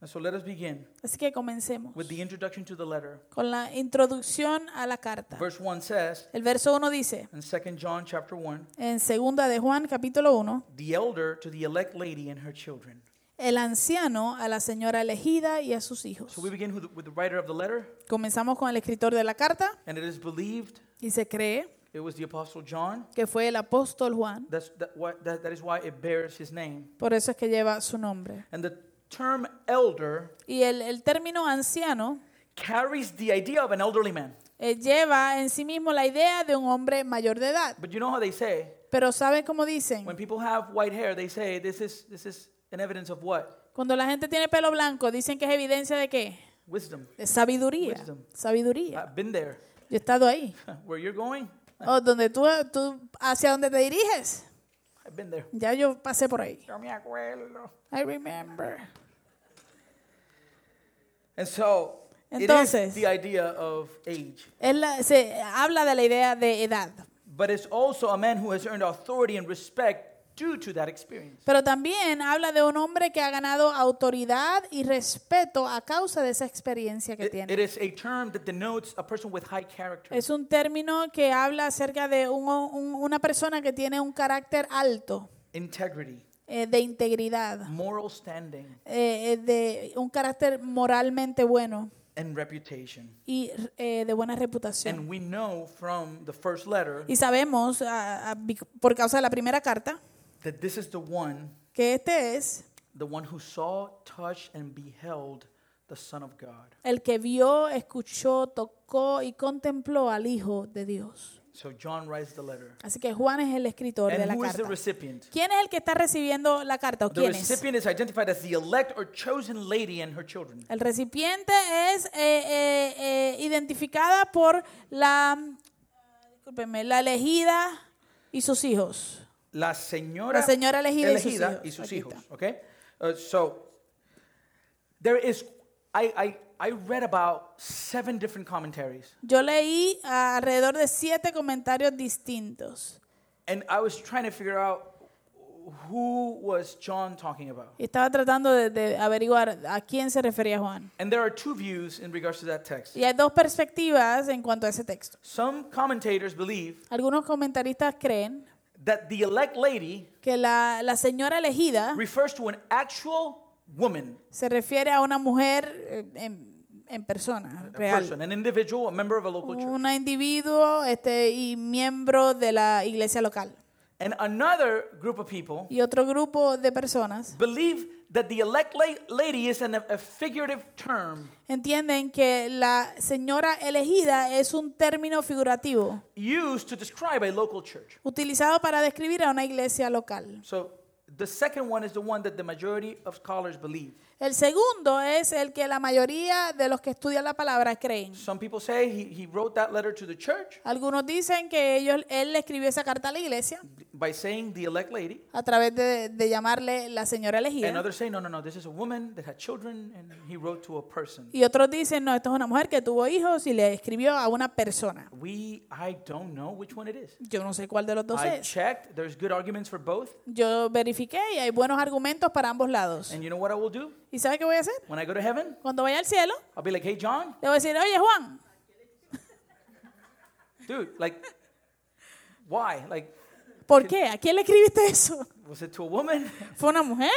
Speaker 1: And so let us begin
Speaker 2: Así que comencemos
Speaker 1: with the introduction to the letter.
Speaker 2: con la introducción a la carta.
Speaker 1: Verse 1 says,
Speaker 2: El verso 1 dice,
Speaker 1: in 2 John chapter 1,
Speaker 2: en segunda de Juan capítulo 1,
Speaker 1: the elder to the elect lady and her children.
Speaker 2: El anciano a la señora elegida y a sus hijos.
Speaker 1: So we begin with the, with the writer of the letter,
Speaker 2: Comenzamos con el escritor de la carta
Speaker 1: and it is believed
Speaker 2: y se cree
Speaker 1: it was the apostle John.
Speaker 2: que fue el apóstol Juan.
Speaker 1: That's, that, why, that, that is why it bears his name.
Speaker 2: Por eso es que lleva su nombre.
Speaker 1: And the term elder
Speaker 2: Y el, el término anciano
Speaker 1: carries the idea of an elderly man.
Speaker 2: eh, lleva en sí mismo la idea de un hombre mayor de edad.
Speaker 1: But you know how they say,
Speaker 2: Pero ¿saben cómo dicen?
Speaker 1: when people have white hair, they say this is, this is an evidence of what?
Speaker 2: Cuando la gente tiene pelo blanco, dicen que es evidencia de qué?
Speaker 1: Wisdom.
Speaker 2: De sabiduría.
Speaker 1: Wisdom.
Speaker 2: Sabiduría.
Speaker 1: I've been there.
Speaker 2: Yo he estado ahí.
Speaker 1: Where you're going,
Speaker 2: O donde tú, tú, hacia donde te diriges.
Speaker 1: I've been there.
Speaker 2: Ya yo pasé por ahí.
Speaker 1: Yo me acuerdo.
Speaker 2: I remember.
Speaker 1: And so,
Speaker 2: Entonces-
Speaker 1: it is the idea of age.
Speaker 2: Es la- se habla de la idea de edad.
Speaker 1: But it's also a man who has earned authority and respect due to that experience.
Speaker 2: Pero también habla de un hombre que ha ganado autoridad y respeto a causa de esa experiencia que
Speaker 1: It-
Speaker 2: tiene.
Speaker 1: it is a term that denotes a person with high character,
Speaker 2: Es un término que habla acerca de un- un- una persona que tiene un carácter alto,
Speaker 1: integrity,
Speaker 2: eh, de integridad,
Speaker 1: moral standing,
Speaker 2: eh, eh, de un carácter moralmente bueno
Speaker 1: and reputation.
Speaker 2: y eh, de buena reputación.
Speaker 1: And we know from the first letter
Speaker 2: Y sabemos, ah, ah, bi- por causa de la primera carta,
Speaker 1: that this is the one,
Speaker 2: que este es
Speaker 1: the one who saw, touched, and beheld the Son of God.
Speaker 2: el que vio, escuchó, tocó y contempló al Hijo de Dios.
Speaker 1: So John writes the letter.
Speaker 2: Así que Juan es el escritor de la
Speaker 1: who is the
Speaker 2: carta.
Speaker 1: recipient?
Speaker 2: ¿Quién es el que está recibiendo la carta o
Speaker 1: The
Speaker 2: quién es?
Speaker 1: recipient is identified as the elect or chosen lady and her children.
Speaker 2: El recipiente es eh, eh, eh, identificada por la elegida y sus hijos.
Speaker 1: La señora,
Speaker 2: La señora elegida y sus
Speaker 1: elegida
Speaker 2: hijos.
Speaker 1: y sus hijos. Okay? Uh, so there is, I, I, I read about seven different commentaries.
Speaker 2: Yo leí alrededor de siete comentarios distintos.
Speaker 1: And I was trying to figure out who was John talking about.
Speaker 2: Y estaba tratando de, de averiguar a quién se refería Juan.
Speaker 1: And there are two views in regards to that text.
Speaker 2: Y hay dos perspectivas en cuanto a ese texto.
Speaker 1: Some commentators believe
Speaker 2: Algunos comentaristas creen
Speaker 1: that the elect lady
Speaker 2: que la, la señora elegida
Speaker 1: refers to an actual woman,
Speaker 2: se refiere a una mujer eh, en, en persona,
Speaker 1: a
Speaker 2: real.
Speaker 1: person, an individual, a member of a local church.
Speaker 2: Un individuo este, y miembro de la iglesia local.
Speaker 1: And another group of people
Speaker 2: Y otro grupo de personas
Speaker 1: believe that the elect lady is an, a figurative term
Speaker 2: entienden que la señora elegida es un término figurativo
Speaker 1: used to describe a local church.
Speaker 2: utilizado para describir a una iglesia local.
Speaker 1: So the second one is the one that the majority of scholars believe.
Speaker 2: El segundo es el que la mayoría de los que estudian la palabra creen.
Speaker 1: Some people say he, he wrote that letter to the church
Speaker 2: Algunos dicen que ellos, él le escribió esa carta a la iglesia
Speaker 1: by saying the elect lady.
Speaker 2: a través de, de llamarle la señora
Speaker 1: And
Speaker 2: elegida.
Speaker 1: others say, no, no, no, this is a woman that had children and he wrote to a person.
Speaker 2: Y otros dicen, no, esto es una mujer que tuvo hijos y le escribió a una persona.
Speaker 1: We, I don't know which one it is.
Speaker 2: Yo no sé cuál de los dos
Speaker 1: I
Speaker 2: es.
Speaker 1: checked, there's good arguments for both.
Speaker 2: Yo verifiqué y hay buenos argumentos para ambos lados.
Speaker 1: And you know what I will do?
Speaker 2: ¿Y sabe qué voy a hacer?
Speaker 1: When I go to heaven,
Speaker 2: Cuando vaya al cielo,
Speaker 1: I'll be like, hey, John,
Speaker 2: le voy a decir, oye Juan,
Speaker 1: dude, like, why? Like,
Speaker 2: ¿por qué? ¿A quién le escribiste eso?
Speaker 1: was it to a woman
Speaker 2: ¿Fue una mujer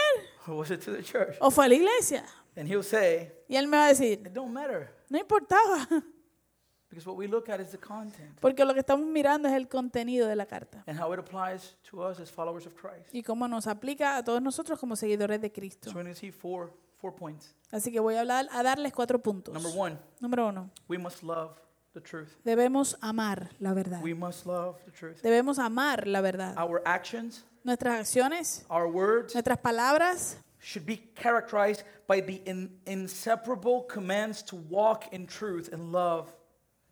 Speaker 1: or was it to the church?
Speaker 2: o fue a la iglesia?
Speaker 1: And he'll say,
Speaker 2: Y él me va a decir,
Speaker 1: it don't matter
Speaker 2: no importaba,
Speaker 1: because what we look at is the content
Speaker 2: porque lo que estamos mirando es el contenido de la carta
Speaker 1: and how it applies to us as followers of Christ.
Speaker 2: y cómo nos aplica a todos nosotros como seguidores de Cristo.
Speaker 1: So we're going to see four, four points.
Speaker 2: Así que voy a hablar a darles cuatro puntos.
Speaker 1: Number one,
Speaker 2: Número uno,
Speaker 1: we must love the truth.
Speaker 2: Debemos amar la verdad.
Speaker 1: We must love the truth.
Speaker 2: Debemos amar la verdad.
Speaker 1: Our actions,
Speaker 2: Nuestras acciones,
Speaker 1: our words
Speaker 2: nuestras palabras
Speaker 1: should be characterized by the in, inseparable commands to walk in truth and love.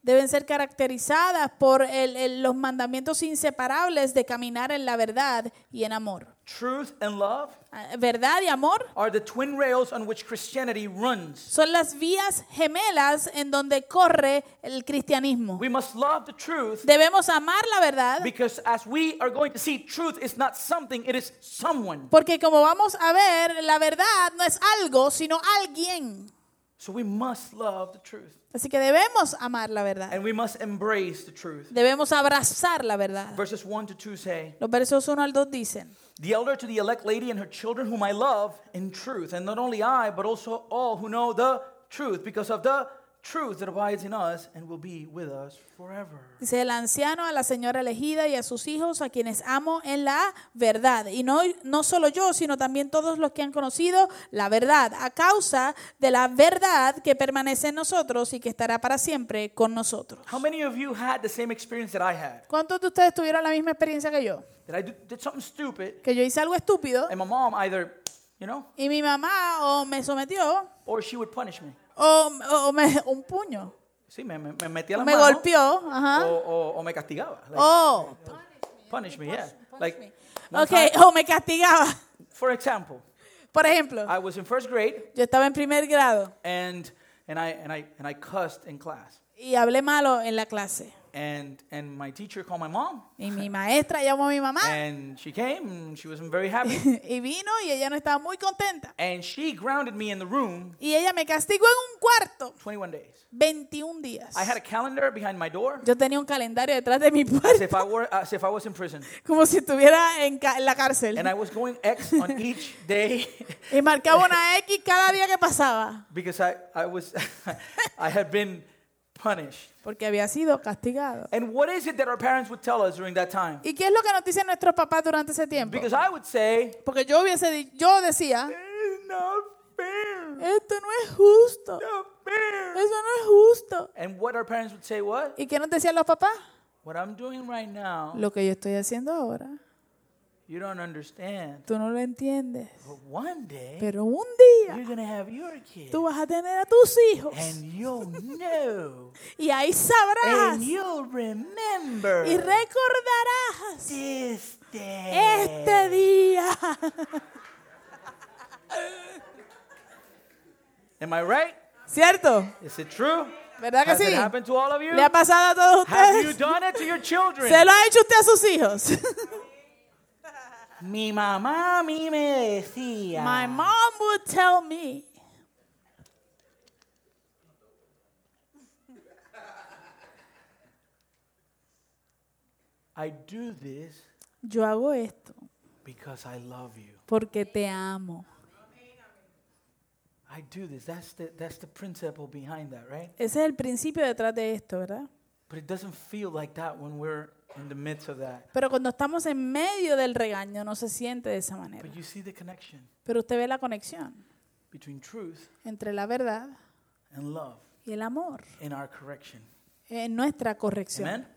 Speaker 2: deben ser caracterizadas por el- el- los mandamientos inseparables de caminar en la verdad y en amor.
Speaker 1: Truth and love
Speaker 2: Ah, Verdad y amor
Speaker 1: are the twin rails on which Christianity runs.
Speaker 2: son las vías gemelas en donde corre el cristianismo.
Speaker 1: We must love the truth
Speaker 2: Debemos amar la verdad
Speaker 1: because, as we are going to see, truth is not something, it is someone.
Speaker 2: porque como vamos a ver, la verdad no es algo, sino alguien.
Speaker 1: So we must love the truth
Speaker 2: Así que debemos amar la verdad.
Speaker 1: and we must embrace the truth.
Speaker 2: Debemos abrazar la verdad.
Speaker 1: Verses 1 to 2 say,
Speaker 2: Los versos 1 al 2 dicen,
Speaker 1: The elder to the elect lady and her children, whom I love in truth, and not only I, but also all who know the truth, because of the truth that abides in us and will be with us forever.
Speaker 2: dice el anciano a la señora elegida y a sus hijos a quienes amo en la verdad. Y no, no solo yo, sino también todos los que han conocido la verdad, a causa de la verdad que permanece en nosotros y que estará para siempre con nosotros.
Speaker 1: How many of you had the same experience that I had?
Speaker 2: ¿Cuántos de ustedes tuvieron la misma experiencia que yo?
Speaker 1: That I do- did something stupid,
Speaker 2: Que yo hice algo estúpido
Speaker 1: and my mom either, you know,
Speaker 2: y mi mamá o me sometió
Speaker 1: or she would punish me.
Speaker 2: O, o me, un puño,
Speaker 1: Sí, me, me, me metía
Speaker 2: o
Speaker 1: la
Speaker 2: me
Speaker 1: mano
Speaker 2: golpeó. Ajá.
Speaker 1: o, o, o me castigaba. Like,
Speaker 2: Oh,
Speaker 1: punish me, yeah. Like, one
Speaker 2: ok,
Speaker 1: time-
Speaker 2: o me castigaba.
Speaker 1: for example,
Speaker 2: Por ejemplo,
Speaker 1: I was in first grade,
Speaker 2: yo estaba en primer grado
Speaker 1: and, and, I, and, I, and I cussed in class.
Speaker 2: y hablé malo en la clase.
Speaker 1: And, and my teacher called my mom,
Speaker 2: Y mi maestra llamó a mi mamá
Speaker 1: and she came, and she wasn't very happy.
Speaker 2: y vino y ella no estaba muy contenta.
Speaker 1: and she grounded me in the room
Speaker 2: Y ella me castigó en un cuarto
Speaker 1: 21 days.
Speaker 2: 21 días.
Speaker 1: I had a calendar behind my door,
Speaker 2: Yo tenía un calendario detrás de mi
Speaker 1: as
Speaker 2: puerta,
Speaker 1: if I, were, as if I was in prison.
Speaker 2: como si estuviera en, en la cárcel.
Speaker 1: And I was going X on each day
Speaker 2: Y marcaba una X cada día que pasaba,
Speaker 1: because I, I, was, I had been punished.
Speaker 2: porque había sido castigado.
Speaker 1: And what is it that our parents would tell us during that time?
Speaker 2: ¿Y qué es lo que nos dicen nuestros papás durante ese tiempo?
Speaker 1: Because I would say,
Speaker 2: Porque yo hubiese di- yo decía,
Speaker 1: it's not fair.
Speaker 2: esto no es justo.
Speaker 1: Not fair.
Speaker 2: Eso no es justo.
Speaker 1: And what our parents would say, what?
Speaker 2: ¿Y qué nos decían los papás?
Speaker 1: What I'm doing right now,
Speaker 2: Lo que yo estoy haciendo ahora,
Speaker 1: you don't understand.
Speaker 2: tú no lo entiendes.
Speaker 1: But one day,
Speaker 2: Pero un
Speaker 1: you're
Speaker 2: día
Speaker 1: going to have your kid.
Speaker 2: tú vas a tener a tus hijos
Speaker 1: And you'll know.
Speaker 2: y ahí sabrás
Speaker 1: and you'll remember
Speaker 2: y recordarás
Speaker 1: this day.
Speaker 2: este día.
Speaker 1: Am I right?
Speaker 2: ¿Cierto?
Speaker 1: Is it true?
Speaker 2: ¿Verdad que
Speaker 1: Has
Speaker 2: sí?
Speaker 1: it happened to all of you?
Speaker 2: ¿Le ha pasado a todos
Speaker 1: Have you
Speaker 2: ustedes?
Speaker 1: done it to your children?
Speaker 2: ¿Se lo ha hecho usted a sus hijos?
Speaker 1: Mi mamá a mí me decía.
Speaker 2: My mom would tell me.
Speaker 1: I do this
Speaker 2: Yo hago esto
Speaker 1: because I love you.
Speaker 2: porque te amo.
Speaker 1: I do this. That's the that's the principle behind that, right?
Speaker 2: Ese es el principio detrás de esto, ¿verdad?
Speaker 1: But it doesn't feel like that when we're in the midst of that.
Speaker 2: Pero cuando estamos en medio del regaño no se siente de esa manera.
Speaker 1: But you see the connection
Speaker 2: Pero usted ve la conexión
Speaker 1: between truth
Speaker 2: entre la verdad
Speaker 1: and love
Speaker 2: y el amor
Speaker 1: in our correction.
Speaker 2: en nuestra corrección.
Speaker 1: Amen?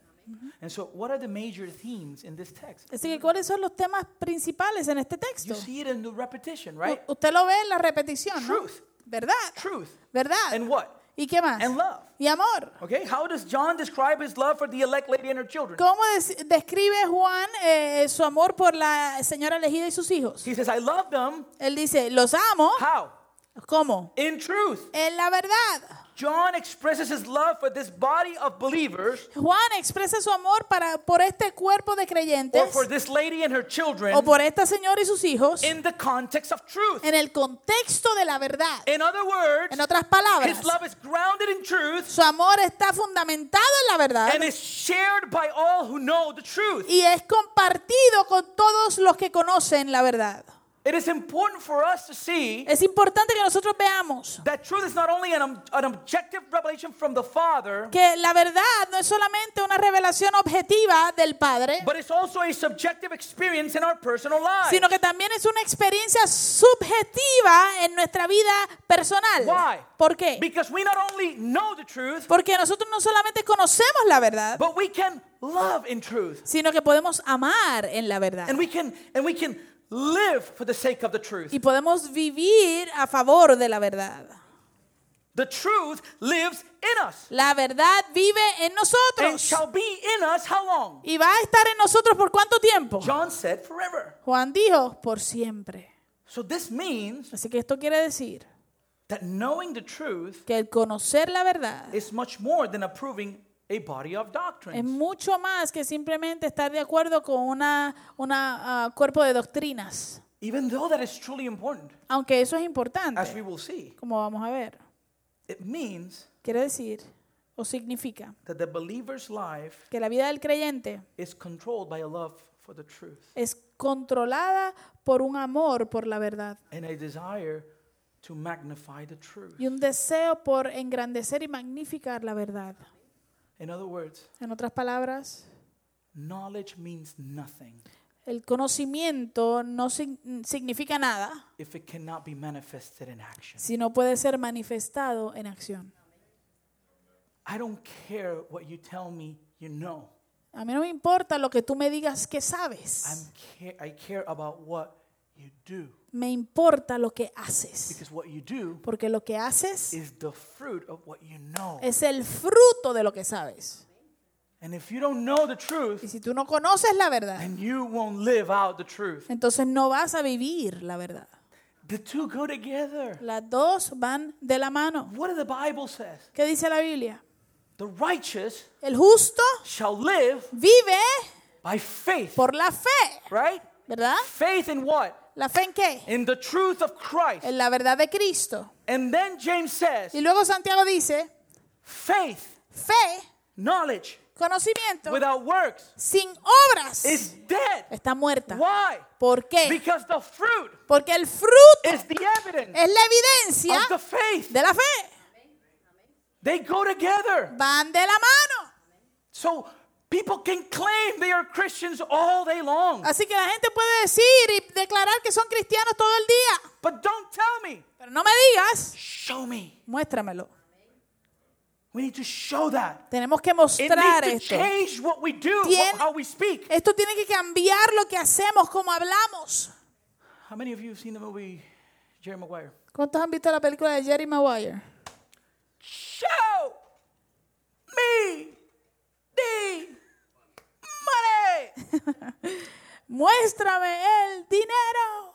Speaker 1: And so, what are the major themes in this text?
Speaker 2: Así que, ¿cuáles son los temas principales en este
Speaker 1: You
Speaker 2: texto?
Speaker 1: see it in the repetition, right?
Speaker 2: U- Usted lo ve en la repetición, ¿no?
Speaker 1: Truth.
Speaker 2: ¿Verdad?
Speaker 1: Truth.
Speaker 2: ¿Verdad?
Speaker 1: And what?
Speaker 2: ¿Y qué más?
Speaker 1: And love.
Speaker 2: Y amor.
Speaker 1: Okay, how does John describe his love for the elect lady and her children?
Speaker 2: ¿Cómo des- describe Juan eh, su amor por la señora elegida y sus hijos?
Speaker 1: He says, I love them.
Speaker 2: Él dice, los amo.
Speaker 1: How?
Speaker 2: ¿Cómo?
Speaker 1: In truth.
Speaker 2: En la verdad.
Speaker 1: John expresses his love for this body of believers
Speaker 2: Juan expresa su amor para, por este cuerpo de
Speaker 1: or
Speaker 2: creyentes
Speaker 1: for this lady and her children
Speaker 2: o por esta señora y sus hijos
Speaker 1: in the context of truth.
Speaker 2: en el contexto de la verdad.
Speaker 1: In other words,
Speaker 2: En otras palabras,
Speaker 1: his love is grounded in truth
Speaker 2: su amor está fundamentado en la verdad
Speaker 1: and is shared by all who know the truth.
Speaker 2: y es compartido con todos los que conocen la verdad.
Speaker 1: It is important for us to see
Speaker 2: Es importante que nosotros veamos
Speaker 1: that truth is not only an, an objective revelation from the Father,
Speaker 2: que la verdad no es solamente una revelación objetiva del Padre,
Speaker 1: but it's also a subjective experience in our personal lives.
Speaker 2: sino que también es una experiencia subjetiva en nuestra vida personal.
Speaker 1: Why?
Speaker 2: ¿Por qué?
Speaker 1: Because we not only know the truth,
Speaker 2: Porque nosotros no solamente conocemos la verdad,
Speaker 1: but we can love in truth.
Speaker 2: sino que podemos amar en la verdad.
Speaker 1: And we can and we can live for the sake of the truth.
Speaker 2: Y podemos vivir a favor de la verdad.
Speaker 1: The truth lives in us
Speaker 2: La verdad vive en
Speaker 1: and
Speaker 2: nosotros.
Speaker 1: shall be in us how long?
Speaker 2: ¿Y va a estar en nosotros por cuánto tiempo?
Speaker 1: John said forever.
Speaker 2: Juan dijo, por siempre.
Speaker 1: So this means
Speaker 2: Así que esto quiere decir
Speaker 1: that knowing the truth
Speaker 2: que el conocer la verdad
Speaker 1: is much more than approving a body of
Speaker 2: es
Speaker 1: doctrines.
Speaker 2: mucho más que simplemente estar de acuerdo con una, una ah, cuerpo de doctrinas.
Speaker 1: Even though that is truly important,
Speaker 2: Aunque eso es
Speaker 1: as we
Speaker 2: importante,
Speaker 1: will see,
Speaker 2: como vamos a ver.
Speaker 1: it means
Speaker 2: Quiere decir o significa
Speaker 1: that the believer's life
Speaker 2: que la vida del creyente
Speaker 1: is controlled by a love for the truth
Speaker 2: es controlada por un amor por la verdad
Speaker 1: and a desire to magnify the truth.
Speaker 2: y un deseo por engrandecer y magnificar la verdad.
Speaker 1: In other words,
Speaker 2: En otras palabras,
Speaker 1: knowledge means nothing
Speaker 2: el conocimiento no sig- significa nada
Speaker 1: if it cannot be manifested in action.
Speaker 2: si no puede ser manifestado en acción.
Speaker 1: I don't care what you tell me you know.
Speaker 2: A mí no me importa lo que tú me digas que sabes.
Speaker 1: I'm ca- I care about what you do
Speaker 2: Me importa lo que haces.
Speaker 1: because what you do
Speaker 2: Porque lo que haces
Speaker 1: is the fruit of what you know.
Speaker 2: es el fruto de lo que sabes.
Speaker 1: And if you don't know the
Speaker 2: Y si tú no conoces la verdad,
Speaker 1: then you won't live out the truth.
Speaker 2: entonces no vas a vivir la verdad.
Speaker 1: The two go together.
Speaker 2: Las dos van de la mano.
Speaker 1: What the Bible says?
Speaker 2: ¿Qué dice la Biblia?
Speaker 1: The righteous
Speaker 2: El justo
Speaker 1: shall live
Speaker 2: vive
Speaker 1: by faith,
Speaker 2: por la fe,
Speaker 1: right?
Speaker 2: ¿verdad?
Speaker 1: Faith in what?
Speaker 2: ¿La fe en qué?
Speaker 1: In the truth of Christ.
Speaker 2: En la verdad de Cristo.
Speaker 1: And then James says,
Speaker 2: Y luego Santiago dice,
Speaker 1: faith,
Speaker 2: fe,
Speaker 1: knowledge
Speaker 2: conocimiento,
Speaker 1: without works
Speaker 2: sin obras,
Speaker 1: is dead.
Speaker 2: está muerta.
Speaker 1: Why?
Speaker 2: ¿Por qué?
Speaker 1: Because the fruit
Speaker 2: Porque el fruto
Speaker 1: is the evidence
Speaker 2: es la evidencia
Speaker 1: of the faith.
Speaker 2: de la fe.
Speaker 1: They go together.
Speaker 2: Van de la mano.
Speaker 1: So people can claim they are Christians all day long.
Speaker 2: Así que la gente puede decir y declarar que son cristianos todo el día.
Speaker 1: But don't tell me.
Speaker 2: Pero no me digas,
Speaker 1: Show me.
Speaker 2: muéstramelo.
Speaker 1: We need to show that.
Speaker 2: Tenemos que
Speaker 1: It
Speaker 2: mostrar
Speaker 1: needs to
Speaker 2: esto.
Speaker 1: change what we do,
Speaker 2: Tien-
Speaker 1: how we speak.
Speaker 2: Esto tiene que cambiar lo que hacemos, como hablamos.
Speaker 1: How many of you have seen the movie Jerry Maguire?
Speaker 2: ¿Cuántos han visto la película de Jerry Maguire?
Speaker 1: Show me the money.
Speaker 2: Muéstrame el dinero.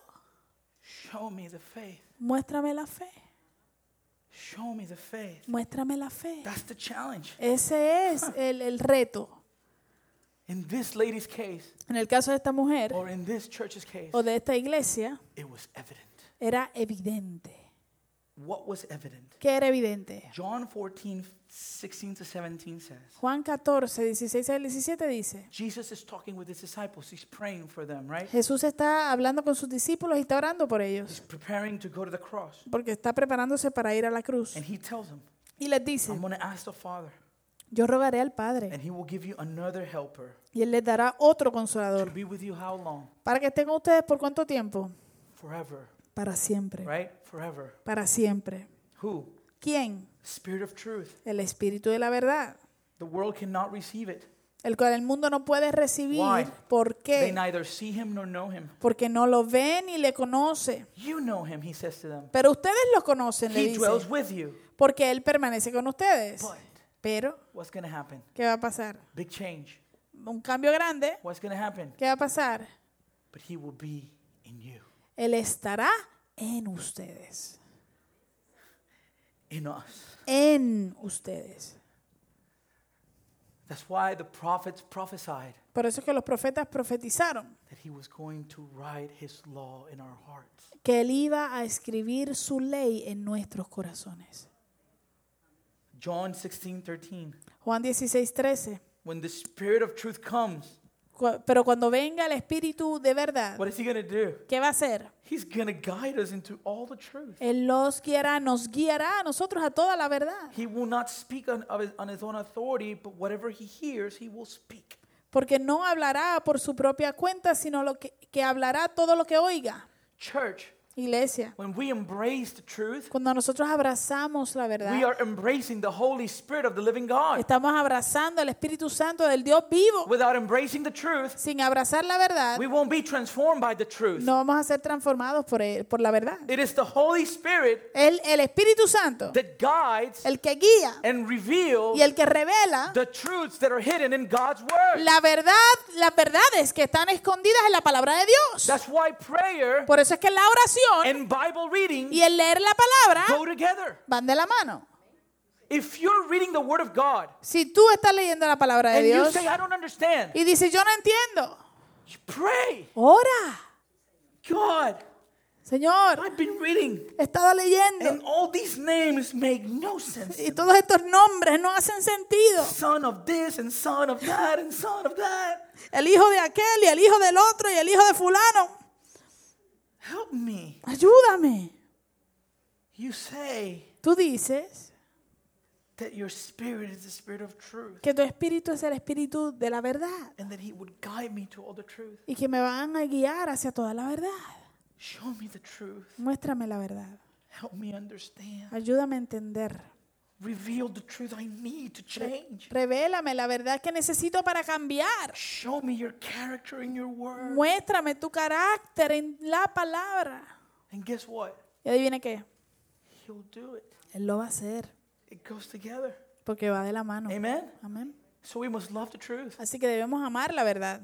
Speaker 1: Show me the faith.
Speaker 2: Muéstrame la fe.
Speaker 1: Show me the faith.
Speaker 2: Muéstrame la fe.
Speaker 1: That's the challenge.
Speaker 2: Ese es el, el reto.
Speaker 1: In this lady's case,
Speaker 2: En el caso de esta mujer
Speaker 1: or in this church's case,
Speaker 2: o de esta iglesia,
Speaker 1: it was evident.
Speaker 2: era evidente.
Speaker 1: What was evident?
Speaker 2: ¿Qué era evidente?
Speaker 1: John 14, 16 to 17 says,
Speaker 2: Juan 14, 16 al 17 dice,
Speaker 1: Jesus is talking with his disciples. He's praying for them, right?
Speaker 2: Jesús está hablando con sus discípulos y está orando por
Speaker 1: He's
Speaker 2: ellos,
Speaker 1: preparing to go to the cross.
Speaker 2: porque está preparándose para ir a la cruz.
Speaker 1: And he tells them,
Speaker 2: Y les dice,
Speaker 1: I'm going to ask the Father,
Speaker 2: yo rogaré al Padre
Speaker 1: and he will give you another helper
Speaker 2: y Él les dará otro
Speaker 1: to
Speaker 2: consolador
Speaker 1: be with you how long?
Speaker 2: para que esté con ustedes por cuánto tiempo?
Speaker 1: Forever,
Speaker 2: Para siempre.
Speaker 1: right? Forever.
Speaker 2: Para siempre.
Speaker 1: Who?
Speaker 2: ¿Quién?
Speaker 1: Spirit of truth.
Speaker 2: El Espíritu de la verdad,
Speaker 1: The world cannot receive it.
Speaker 2: el cual el mundo no puede recibir.
Speaker 1: Why?
Speaker 2: ¿Por
Speaker 1: They
Speaker 2: qué?
Speaker 1: neither see him nor know him.
Speaker 2: Porque no lo ve ni le conoce.
Speaker 1: You know him, he says to them.
Speaker 2: Pero ustedes lo conocen, le
Speaker 1: He
Speaker 2: dice,
Speaker 1: dwells with you.
Speaker 2: porque Él permanece con ustedes.
Speaker 1: But
Speaker 2: Pero,
Speaker 1: what's going to happen?
Speaker 2: ¿qué va a pasar?
Speaker 1: Big change.
Speaker 2: Un cambio grande.
Speaker 1: What's going to happen?
Speaker 2: ¿Qué va a pasar?
Speaker 1: But he will be in you,
Speaker 2: Él estará en ustedes.
Speaker 1: in us.
Speaker 2: En ustedes.
Speaker 1: That's why the prophets prophesied
Speaker 2: Por eso es que los profetas profetizaron
Speaker 1: that he was going to write his law in our hearts.
Speaker 2: que Él iba a escribir su ley en nuestros corazones.
Speaker 1: John 16, 13.
Speaker 2: Juan 16, 13.
Speaker 1: When the Spirit of truth comes,
Speaker 2: Pero cuando venga el Espíritu de verdad,
Speaker 1: what is he going to do?
Speaker 2: ¿qué va a hacer?
Speaker 1: He's going to guide us into all the truth.
Speaker 2: Él los guiará, nos guiará a nosotros a toda la verdad.
Speaker 1: He will not speak on, of his, on his own authority, but whatever he hears, he will speak.
Speaker 2: Porque no hablará por su propia cuenta, sino lo que, que hablará todo lo que oiga.
Speaker 1: Church,
Speaker 2: Iglesia,
Speaker 1: when we embrace the truth,
Speaker 2: cuando nosotros abrazamos la
Speaker 1: we
Speaker 2: verdad,
Speaker 1: are embracing the Holy Spirit of the living God.
Speaker 2: estamos abrazando al Espíritu Santo del Dios vivo.
Speaker 1: Without embracing the truth,
Speaker 2: Sin abrazar la verdad,
Speaker 1: we won't be transformed by the truth.
Speaker 2: no vamos a ser transformados por, él- por la verdad.
Speaker 1: It is the Holy Spirit
Speaker 2: El, el Espíritu Santo,
Speaker 1: that guides
Speaker 2: el que guía
Speaker 1: and reveals
Speaker 2: y el que revela
Speaker 1: the truths that are hidden in God's Word.
Speaker 2: la verdad, las verdades que están escondidas en la palabra de Dios.
Speaker 1: That's why prayer
Speaker 2: Por eso es que la oración
Speaker 1: and Bible reading
Speaker 2: y el leer la palabra
Speaker 1: go together.
Speaker 2: van de la mano.
Speaker 1: If you're reading the Word of God
Speaker 2: Si tú estás leyendo la palabra de
Speaker 1: and you
Speaker 2: Dios
Speaker 1: say, I don't understand,
Speaker 2: y dices, yo no entiendo,
Speaker 1: pray.
Speaker 2: ora.
Speaker 1: God,
Speaker 2: Señor,
Speaker 1: I've been reading,
Speaker 2: he estado leyendo
Speaker 1: and all these names make no sense.
Speaker 2: y todos estos nombres no hacen sentido.
Speaker 1: Son of this and son of that and son of that.
Speaker 2: El hijo de aquel y el hijo del otro y el hijo de fulano.
Speaker 1: Help me.
Speaker 2: Ayúdame.
Speaker 1: You say
Speaker 2: Tú dices
Speaker 1: that your spirit is the spirit of truth
Speaker 2: que tu espíritu es el espíritu de la verdad
Speaker 1: and that He would guide me to all the truth.
Speaker 2: y que me van a guiar hacia toda la verdad.
Speaker 1: Show me the truth.
Speaker 2: Muéstrame la verdad.
Speaker 1: Help me understand.
Speaker 2: Ayúdame a entender.
Speaker 1: Reveal the truth I need to change.
Speaker 2: Revélame la verdad que necesito para cambiar.
Speaker 1: Show me your character in your word.
Speaker 2: Muéstrame tu carácter en la palabra.
Speaker 1: And guess what?
Speaker 2: Y adivine qué.
Speaker 1: He'll do it.
Speaker 2: Él lo va a hacer
Speaker 1: It goes together.
Speaker 2: porque va de la mano.
Speaker 1: Amen.
Speaker 2: Amén.
Speaker 1: So we must love the truth.
Speaker 2: Así que debemos amar la verdad.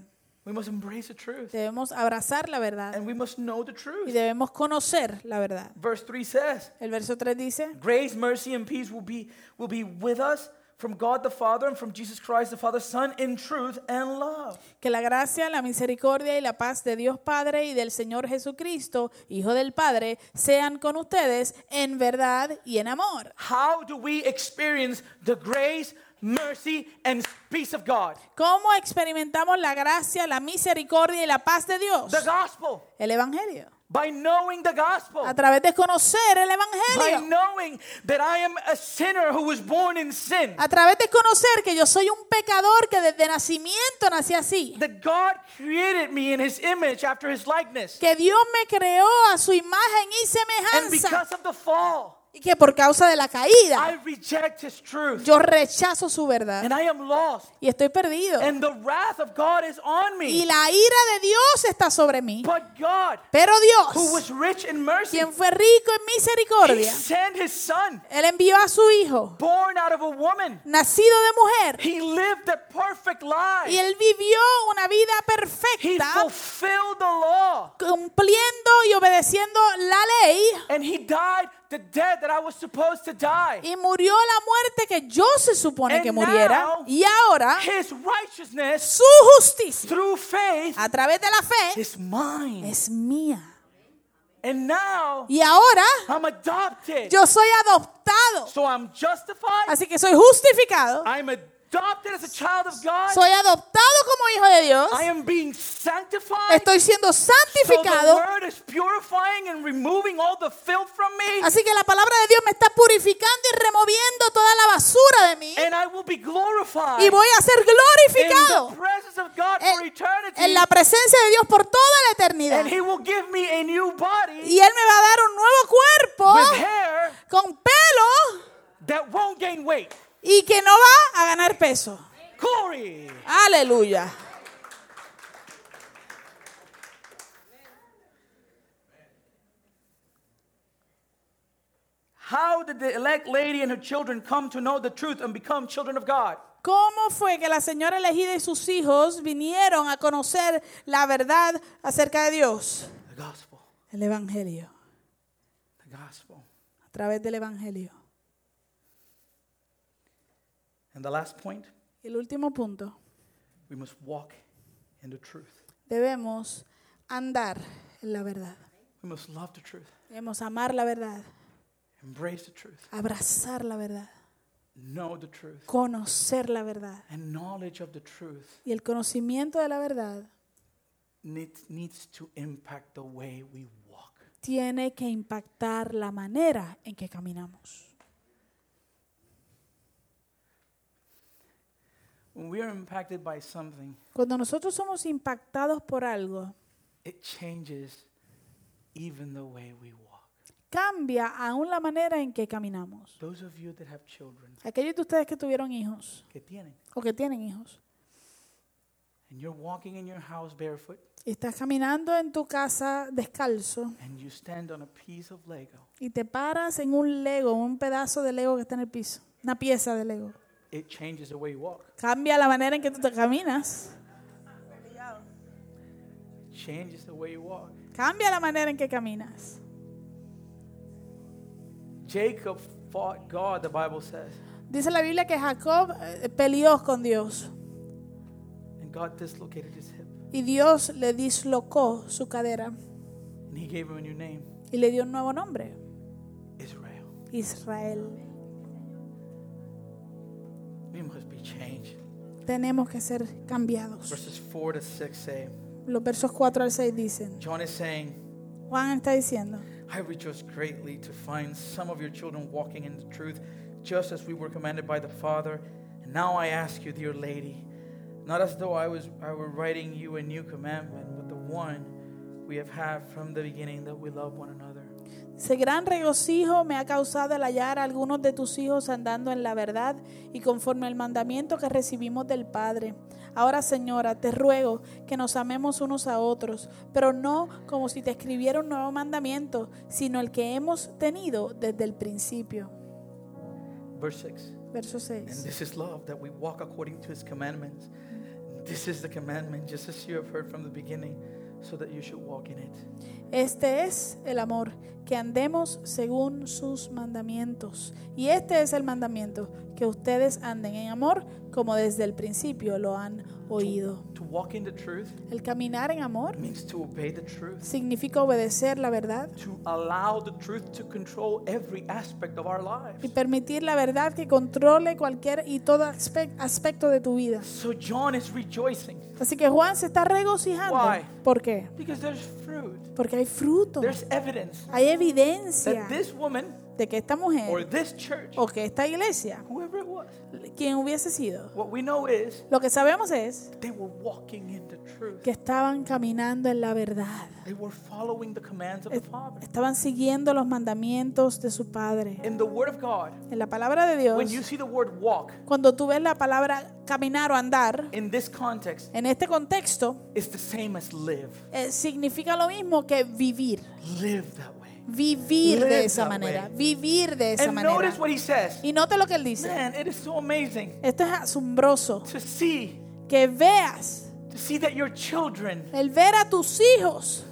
Speaker 1: We must embrace the truth.
Speaker 2: Debemos abrazar la verdad.
Speaker 1: And we must know the
Speaker 2: Y
Speaker 1: truth.
Speaker 2: debemos conocer la verdad.
Speaker 1: Verse 3 says,
Speaker 2: El verso 3 dice,
Speaker 1: Grace, mercy, and peace will be, will be with us from God the Father and from Jesus Christ the Father, Son, in truth and love.
Speaker 2: que la gracia, la misericordia y la paz de Dios Padre y del Señor Jesucristo, Hijo del Padre, sean con ustedes en verdad y en amor.
Speaker 1: How do we experience the grace, mercy, and peace of God?
Speaker 2: ¿Cómo experimentamos la gracia, la misericordia y la paz de Dios?
Speaker 1: The gospel.
Speaker 2: El Evangelio.
Speaker 1: By knowing the gospel.
Speaker 2: A través de conocer el
Speaker 1: By
Speaker 2: Evangelio.
Speaker 1: knowing that I am a sinner who was born in sin.
Speaker 2: A través de conocer que yo soy un pecador que desde nacimiento nací así.
Speaker 1: That God created me in his image after his likeness.
Speaker 2: Que Dios me creó a su imagen y
Speaker 1: And
Speaker 2: semejanza.
Speaker 1: because of the fall,
Speaker 2: Y que por causa de la caída
Speaker 1: I reject his truth.
Speaker 2: yo rechazo su verdad.
Speaker 1: And I am lost.
Speaker 2: Y estoy perdido.
Speaker 1: And the wrath of God is on
Speaker 2: Y
Speaker 1: me.
Speaker 2: la ira de Dios está sobre mí.
Speaker 1: But God,
Speaker 2: Pero
Speaker 1: who
Speaker 2: Dios,
Speaker 1: was rich in mercy,
Speaker 2: quien fue rico en
Speaker 1: he
Speaker 2: misericordia,
Speaker 1: sent his son,
Speaker 2: Él envió a su Hijo,
Speaker 1: born out of a woman.
Speaker 2: nacido de mujer.
Speaker 1: He lived a perfect
Speaker 2: Y
Speaker 1: life.
Speaker 2: Él vivió una vida
Speaker 1: He
Speaker 2: perfecta,
Speaker 1: fulfilled the law.
Speaker 2: cumpliendo y obedeciendo la ley.
Speaker 1: And he died the death that I was supposed to die.
Speaker 2: Y murió la muerte que yo se supone
Speaker 1: And
Speaker 2: que muriera.
Speaker 1: now,
Speaker 2: Y ahora
Speaker 1: His righteousness
Speaker 2: su justicia
Speaker 1: through faith
Speaker 2: a través de la fe
Speaker 1: is mine.
Speaker 2: es mía.
Speaker 1: And now
Speaker 2: Y ahora
Speaker 1: I'm adopted.
Speaker 2: yo soy adoptado.
Speaker 1: So I'm justified.
Speaker 2: Así que soy justificado.
Speaker 1: I'm adopted as a child of God.
Speaker 2: Soy adoptado hijo de Dios.
Speaker 1: I am being sanctified.
Speaker 2: Estoy siendo
Speaker 1: So the
Speaker 2: santificado.
Speaker 1: word is purifying and removing all the filth from me.
Speaker 2: Así que la palabra de Dios me está purificando y removiendo toda la basura de mí.
Speaker 1: And I will be glorified
Speaker 2: Y voy a ser
Speaker 1: in the
Speaker 2: glorificado
Speaker 1: presence of God for
Speaker 2: en,
Speaker 1: eternity.
Speaker 2: en la presencia de Dios por toda la eternidad.
Speaker 1: And He will give me a new body
Speaker 2: Y Él me va a dar un nuevo cuerpo
Speaker 1: with hair
Speaker 2: con pelo
Speaker 1: that won't gain weight.
Speaker 2: y que no va a ganar peso.
Speaker 1: Glory.
Speaker 2: Aleluya.
Speaker 1: How did the elect lady and her children come to know the truth and become children of God?
Speaker 2: ¿Cómo fue que la señora elegida y sus hijos vinieron a conocer la verdad acerca de Dios?
Speaker 1: The gospel.
Speaker 2: El Evangelio,
Speaker 1: The gospel.
Speaker 2: a través del Evangelio.
Speaker 1: And the last point,
Speaker 2: el último punto,
Speaker 1: we must walk in the truth.
Speaker 2: debemos andar en la verdad.
Speaker 1: We must love the truth,
Speaker 2: Debemos amar la verdad,
Speaker 1: embrace the truth,
Speaker 2: abrazar la verdad,
Speaker 1: know the truth.
Speaker 2: conocer la verdad.
Speaker 1: And knowledge of the truth
Speaker 2: Y el conocimiento de la verdad
Speaker 1: needs, to impact the way we walk.
Speaker 2: tiene que impactar la manera en que caminamos.
Speaker 1: When we are impacted by something,
Speaker 2: Cuando nosotros somos impactados por algo,
Speaker 1: it changes even the way we walk.
Speaker 2: cambia aún la manera en que caminamos.
Speaker 1: Those of you that have children,
Speaker 2: Aquellos de ustedes que tuvieron hijos
Speaker 1: que tienen,
Speaker 2: o que tienen hijos,
Speaker 1: and you're walking in your house barefoot,
Speaker 2: y estás caminando en tu casa descalzo
Speaker 1: and you stand on a piece of Lego,
Speaker 2: y te paras en un Lego, un pedazo de Lego que está en el piso, una pieza de Lego.
Speaker 1: It changes the way you walk.
Speaker 2: Cambia la manera en que tú te caminas.
Speaker 1: Changes the way you walk.
Speaker 2: Cambia la manera en que caminas.
Speaker 1: Jacob fought God, the Bible says,
Speaker 2: Dice la Biblia que Jacob eh, peleó con Dios
Speaker 1: and God dislocated his hip,
Speaker 2: y Dios le dislocó su cadera
Speaker 1: and he gave him a new name,
Speaker 2: y le dio un nuevo nombre,
Speaker 1: Israel.
Speaker 2: Israel.
Speaker 1: Must be changed.
Speaker 2: Tenemos que ser cambiados.
Speaker 1: Verses 4 to 6 say,
Speaker 2: Los versos 4 al 6 dicen,
Speaker 1: John is saying,
Speaker 2: Juan está diciendo,
Speaker 1: I rejoice greatly to find some of your children walking in the truth, just as we were commanded by the Father. And now I ask you, dear lady, not as though I was I were writing you a new commandment, but the one we have had from the beginning that we love one another.
Speaker 2: Ese gran regocijo me ha causado el hallar a algunos de tus hijos andando en la verdad y conforme al mandamiento que recibimos del Padre. Ahora, Señora, te ruego que nos amemos unos a otros, pero no como si te escribiera un nuevo mandamiento, sino el que hemos tenido desde el principio.
Speaker 1: Verse 6.
Speaker 2: Verso
Speaker 1: And
Speaker 2: 6.
Speaker 1: this is love, that we walk according to his commandments. This is the commandment, just as you have heard from the beginning, so that you should walk in it.
Speaker 2: Este es el amor, que andemos según sus mandamientos. Y este es el mandamiento, que ustedes anden en amor como desde el principio lo han oído.
Speaker 1: To walk in the truth
Speaker 2: El caminar en amor
Speaker 1: means to obey the truth,
Speaker 2: significa obedecer la verdad
Speaker 1: to allow the truth to control every aspect of our lives.
Speaker 2: y permitir la verdad que controle cualquier y todo aspe- aspecto de tu vida.
Speaker 1: So John is rejoicing
Speaker 2: Así que Juan se está regocijando.
Speaker 1: Why?
Speaker 2: ¿Por qué?
Speaker 1: because there's fruit,
Speaker 2: Porque hay fruto,
Speaker 1: there's evidence
Speaker 2: hay evidencia
Speaker 1: that this woman
Speaker 2: de que esta mujer
Speaker 1: church,
Speaker 2: o que esta iglesia,
Speaker 1: was,
Speaker 2: quien hubiese sido,
Speaker 1: what we know is
Speaker 2: lo que sabemos es
Speaker 1: they were walking in the truth.
Speaker 2: que estaban caminando en la verdad.
Speaker 1: They were following the commands of the Father.
Speaker 2: Estaban siguiendo los mandamientos de su Padre.
Speaker 1: In the Word of God,
Speaker 2: En la palabra de Dios,
Speaker 1: when you see the word walk
Speaker 2: cuando tú ves la palabra caminar o andar,
Speaker 1: in this context,
Speaker 2: en este contexto,
Speaker 1: it's the same as live.
Speaker 2: eh, significa lo mismo que vivir.
Speaker 1: Live that way.
Speaker 2: Vivir de esa manera. Vivir de esa
Speaker 1: And
Speaker 2: manera.
Speaker 1: notice what he says.
Speaker 2: Y note lo que él dice.
Speaker 1: Man, it is so amazing
Speaker 2: Esto es asombroso.
Speaker 1: to see,
Speaker 2: Que veas,
Speaker 1: to see that your children
Speaker 2: el ver a tus hijos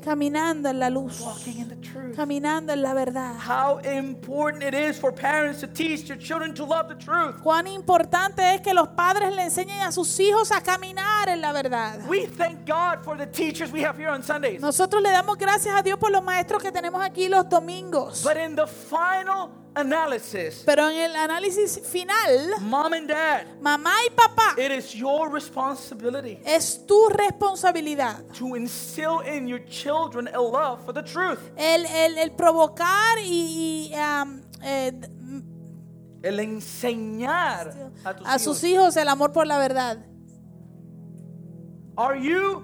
Speaker 2: caminando en la luz,
Speaker 1: walking in the truth.
Speaker 2: caminando en la verdad.
Speaker 1: How important it is for parents to teach their children to love the truth.
Speaker 2: Cuán importante es que los padres le enseñen a sus hijos a caminar en la verdad.
Speaker 1: We thank God for the teachers we have here on Sundays.
Speaker 2: Nosotros le damos gracias a Dios por los maestros que tenemos aquí los domingos.
Speaker 1: But in the final analysis,
Speaker 2: Pero en el análisis final,
Speaker 1: mom and dad,
Speaker 2: mamá y papá,
Speaker 1: it is your responsibility
Speaker 2: es tu responsabilidad
Speaker 1: to instill in your children a love for the truth.
Speaker 2: el, el- el provocar y, y, um, eh,
Speaker 1: El enseñar a tus
Speaker 2: a sus
Speaker 1: hijos.
Speaker 2: hijos el amor por la verdad.
Speaker 1: Are you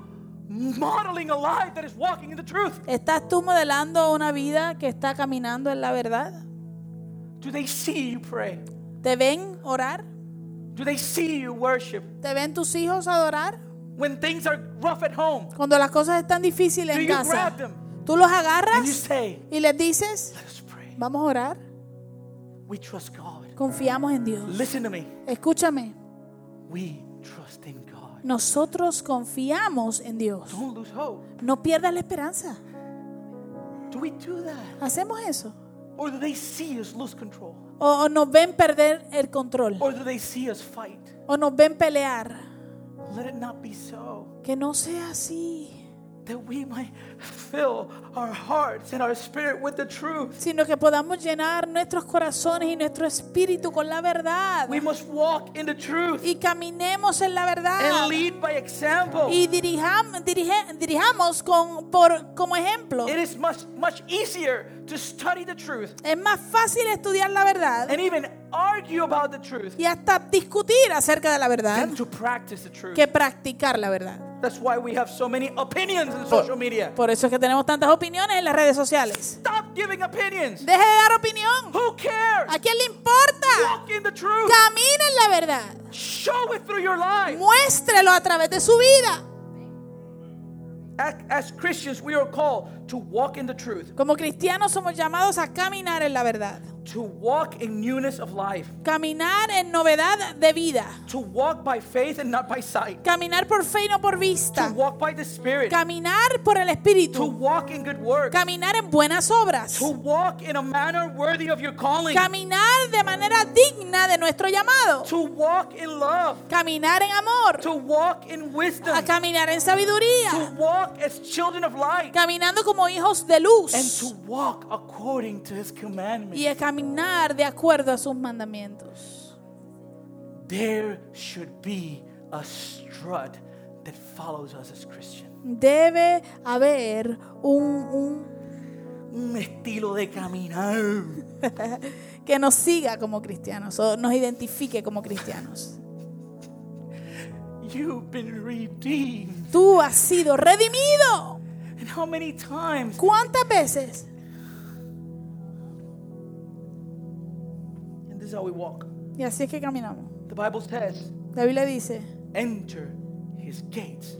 Speaker 1: modeling a life that is walking in the truth?
Speaker 2: ¿Estás tú modelando una vida que está caminando en la verdad?
Speaker 1: Do they see you pray?
Speaker 2: ¿Te ven orar?
Speaker 1: Do they see you worship?
Speaker 2: ¿Te ven tus hijos adorar?
Speaker 1: When things are rough at home,
Speaker 2: Cuando las cosas están difíciles
Speaker 1: do
Speaker 2: en
Speaker 1: you
Speaker 2: casa,
Speaker 1: grab them
Speaker 2: tú los
Speaker 1: and you
Speaker 2: agarras
Speaker 1: say,
Speaker 2: y les dices,
Speaker 1: Let us pray.
Speaker 2: vamos a orar,
Speaker 1: We trust God.
Speaker 2: confiamos en Dios.
Speaker 1: Listen to me.
Speaker 2: Escúchame,
Speaker 1: We trust in God.
Speaker 2: nosotros confiamos en Dios.
Speaker 1: Don't lose hope.
Speaker 2: No pierdas la esperanza.
Speaker 1: Do we do that?
Speaker 2: ¿Hacemos eso?
Speaker 1: Or do they see us lose control?
Speaker 2: O, o nos ven perder el control.
Speaker 1: Or do they see us fight?
Speaker 2: O nos ven pelear.
Speaker 1: Let it not be so.
Speaker 2: Que no sea así.
Speaker 1: that we might fill our hearts and our spirit with the truth.
Speaker 2: sino que podamos llenar nuestros corazones y nuestro espíritu con la verdad
Speaker 1: We must walk in the truth
Speaker 2: y caminemos en la verdad
Speaker 1: and lead by example.
Speaker 2: y dirijam- dirige- dirijamos con, por, como ejemplo.
Speaker 1: It is much much easier to study the truth
Speaker 2: Es más fácil estudiar la verdad
Speaker 1: and even argue about the truth
Speaker 2: y hasta discutir acerca de la verdad
Speaker 1: than to practice the truth.
Speaker 2: que practicar la verdad.
Speaker 1: That's why we have so many opinions in social media.
Speaker 2: Por eso es que tenemos tantas opiniones en las redes sociales.
Speaker 1: Stop giving opinions.
Speaker 2: Deje de dar opinión.
Speaker 1: Who cares?
Speaker 2: ¿A quién le importa?
Speaker 1: Walk in the truth.
Speaker 2: Camina en la verdad.
Speaker 1: Show it through your life.
Speaker 2: Muéstrelo a través de su vida.
Speaker 1: As, Christians, we are called to walk in the truth,
Speaker 2: Como cristianos somos llamados a caminar en la verdad.
Speaker 1: to walk in newness of life,
Speaker 2: Caminar en novedad de vida.
Speaker 1: to walk by faith and not by sight,
Speaker 2: Caminar por fe y no por
Speaker 1: to
Speaker 2: vista.
Speaker 1: walk by the Spirit,
Speaker 2: Caminar por el
Speaker 1: to
Speaker 2: Espíritu.
Speaker 1: walk in good works,
Speaker 2: Caminar en buenas obras.
Speaker 1: to walk in a manner worthy of your calling,
Speaker 2: Caminar de manera digna de nuestro llamado.
Speaker 1: to walk in love,
Speaker 2: Caminar en amor.
Speaker 1: to walk in wisdom,
Speaker 2: A caminar en
Speaker 1: to
Speaker 2: sabiduría.
Speaker 1: walk as children of light,
Speaker 2: Caminando como hijos de
Speaker 1: and
Speaker 2: luz.
Speaker 1: to walk according to His commandments.
Speaker 2: Y a caminar de acuerdo a sus mandamientos.
Speaker 1: There should be a strut that follows us as Christians.
Speaker 2: Debe haber un, un
Speaker 1: Un estilo de caminar.
Speaker 2: que nos siga como cristianos o nos identifique como cristianos.
Speaker 1: You've been redeemed.
Speaker 2: Tú has sido redimido.
Speaker 1: And how many times?
Speaker 2: ¿Cuántas veces?
Speaker 1: And this is how we walk.
Speaker 2: Y así es que caminamos.
Speaker 1: The Bible says,
Speaker 2: La Biblia dice,
Speaker 1: enter his gates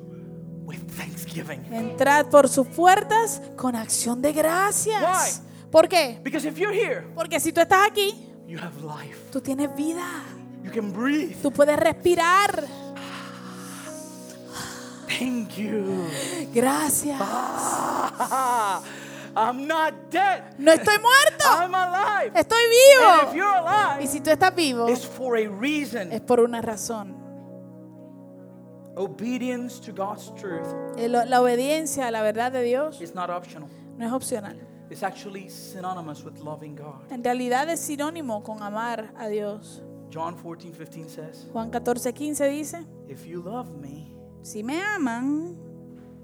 Speaker 1: with thanksgiving.
Speaker 2: entrad por sus puertas con acción de gracias. ¿Por qué?
Speaker 1: Because if you're here,
Speaker 2: Porque si tú estás aquí,
Speaker 1: you have life.
Speaker 2: tú tienes vida.
Speaker 1: You can breathe.
Speaker 2: Tú puedes respirar.
Speaker 1: Thank you.
Speaker 2: Gracias.
Speaker 1: I'm not dead.
Speaker 2: No estoy muerto.
Speaker 1: I'm alive.
Speaker 2: Estoy
Speaker 1: And if
Speaker 2: vivo.
Speaker 1: you're
Speaker 2: Y
Speaker 1: alive,
Speaker 2: si tú estás vivo,
Speaker 1: it's for a reason.
Speaker 2: es por una razón.
Speaker 1: Obedience to God's truth
Speaker 2: El- La obediencia a la verdad de Dios
Speaker 1: is not optional.
Speaker 2: no es opcional.
Speaker 1: It's actually synonymous with loving God.
Speaker 2: En realidad es sinónimo con amar a Dios.
Speaker 1: John 14, 15 says,
Speaker 2: Juan 14, 15 dice,
Speaker 1: If you love me,
Speaker 2: si me aman,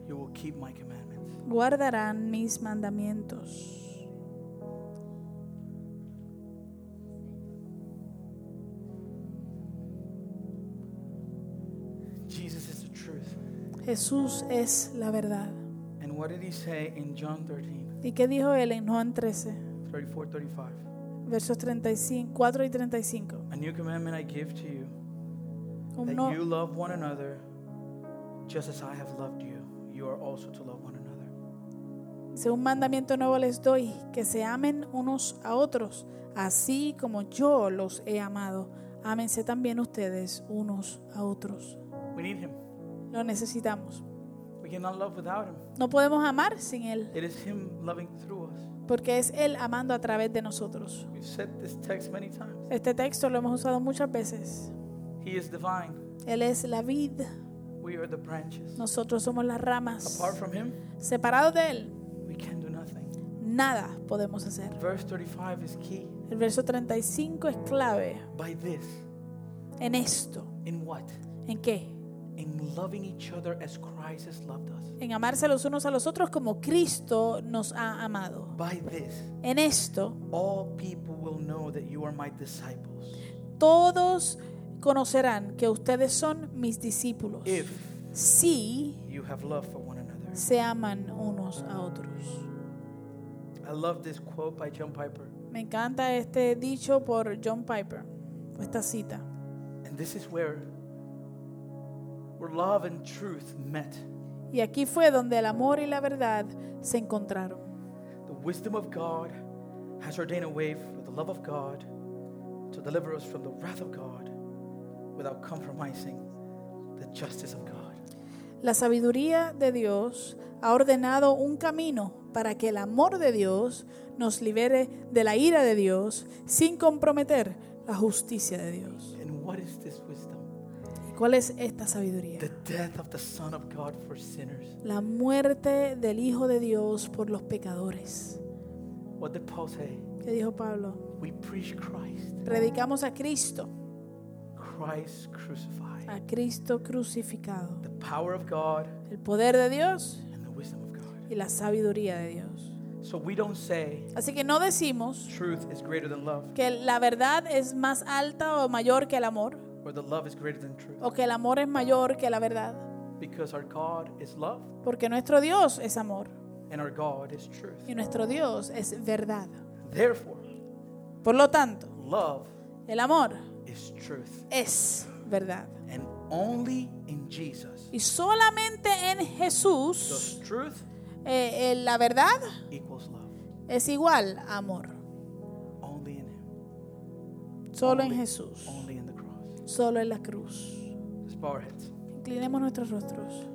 Speaker 1: you will keep my commandments.
Speaker 2: guardarán mis mandamientos.
Speaker 1: Jesus is the truth.
Speaker 2: Jesús es la verdad.
Speaker 1: And what did he say in John 13,
Speaker 2: ¿Y qué dijo él en Juan 13,
Speaker 1: 34, 35?
Speaker 2: versos 35, 4 y 35?
Speaker 1: A new commandment I give to you,
Speaker 2: Un,
Speaker 1: that
Speaker 2: no-
Speaker 1: you love one another just as I have loved you. You are also to love one another.
Speaker 2: dice, un mandamiento nuevo les doy, que se amen unos a otros, así como yo los he amado. Ámense también ustedes unos a otros.
Speaker 1: We need him.
Speaker 2: Lo necesitamos.
Speaker 1: We cannot love without him.
Speaker 2: No podemos amar sin Él,
Speaker 1: It is him loving through us.
Speaker 2: porque es Él amando a través de nosotros.
Speaker 1: We've said this text many times.
Speaker 2: Este texto lo hemos usado muchas veces.
Speaker 1: He is divine.
Speaker 2: Él es la vid,
Speaker 1: We are the branches.
Speaker 2: nosotros somos las ramas.
Speaker 1: Apart from him,
Speaker 2: Separados de Él,
Speaker 1: we can do nothing.
Speaker 2: nada podemos hacer.
Speaker 1: Verse 35 is key.
Speaker 2: El verso 35 es clave
Speaker 1: By this,
Speaker 2: en esto.
Speaker 1: in what?
Speaker 2: ¿En qué?
Speaker 1: In loving each other as Christ has loved us.
Speaker 2: En amarse los unos a los otros como Cristo nos ha amado.
Speaker 1: By this,
Speaker 2: En esto,
Speaker 1: all people will know that you are my disciples.
Speaker 2: todos conocerán que ustedes son mis discípulos.
Speaker 1: If
Speaker 2: Si
Speaker 1: you have love for one another.
Speaker 2: se aman unos a otros.
Speaker 1: I love this quote by John Piper.
Speaker 2: Me encanta este dicho por John Piper, esta cita.
Speaker 1: And this is where where love and truth met.
Speaker 2: Y aquí fue donde el amor y la verdad se encontraron.
Speaker 1: The wisdom of God has ordained a way for the love of God to deliver us from the wrath of God without compromising the justice of God.
Speaker 2: La sabiduría de Dios ha ordenado un camino para que el amor de Dios nos libere de la ira de Dios sin comprometer la justicia de Dios.
Speaker 1: And what is this wisdom?
Speaker 2: ¿Y ¿Cuál es esta sabiduría?
Speaker 1: The death of the Son of God for sinners.
Speaker 2: La muerte del Hijo de Dios por los pecadores.
Speaker 1: What did Paul say?
Speaker 2: ¿Qué dijo Pablo?
Speaker 1: We preach Christ,
Speaker 2: Predicamos a Cristo,
Speaker 1: Christ crucified.
Speaker 2: a Cristo crucificado.
Speaker 1: The power of God
Speaker 2: El poder de Dios
Speaker 1: and the wisdom of God.
Speaker 2: y la sabiduría de Dios.
Speaker 1: So we don't say
Speaker 2: Así que no decimos
Speaker 1: truth is greater than love
Speaker 2: que la verdad es más alta o mayor que el amor,
Speaker 1: or the love is greater than truth
Speaker 2: o que el amor es mayor que la verdad,
Speaker 1: because our God is love
Speaker 2: porque nuestro Dios es amor
Speaker 1: and our God is truth.
Speaker 2: y nuestro Dios es verdad.
Speaker 1: Therefore,
Speaker 2: Por lo tanto,
Speaker 1: love
Speaker 2: el amor
Speaker 1: is truth.
Speaker 2: es verdad.
Speaker 1: And only in Jesus
Speaker 2: Y solamente en
Speaker 1: does
Speaker 2: Jesús
Speaker 1: truth
Speaker 2: eh, eh, la verdad
Speaker 1: equals love.
Speaker 2: es igual a amor.
Speaker 1: Only in Him.
Speaker 2: Solo en Jesús,
Speaker 1: Only in.
Speaker 2: Solo en la cruz. Inclinemos nuestros rostros.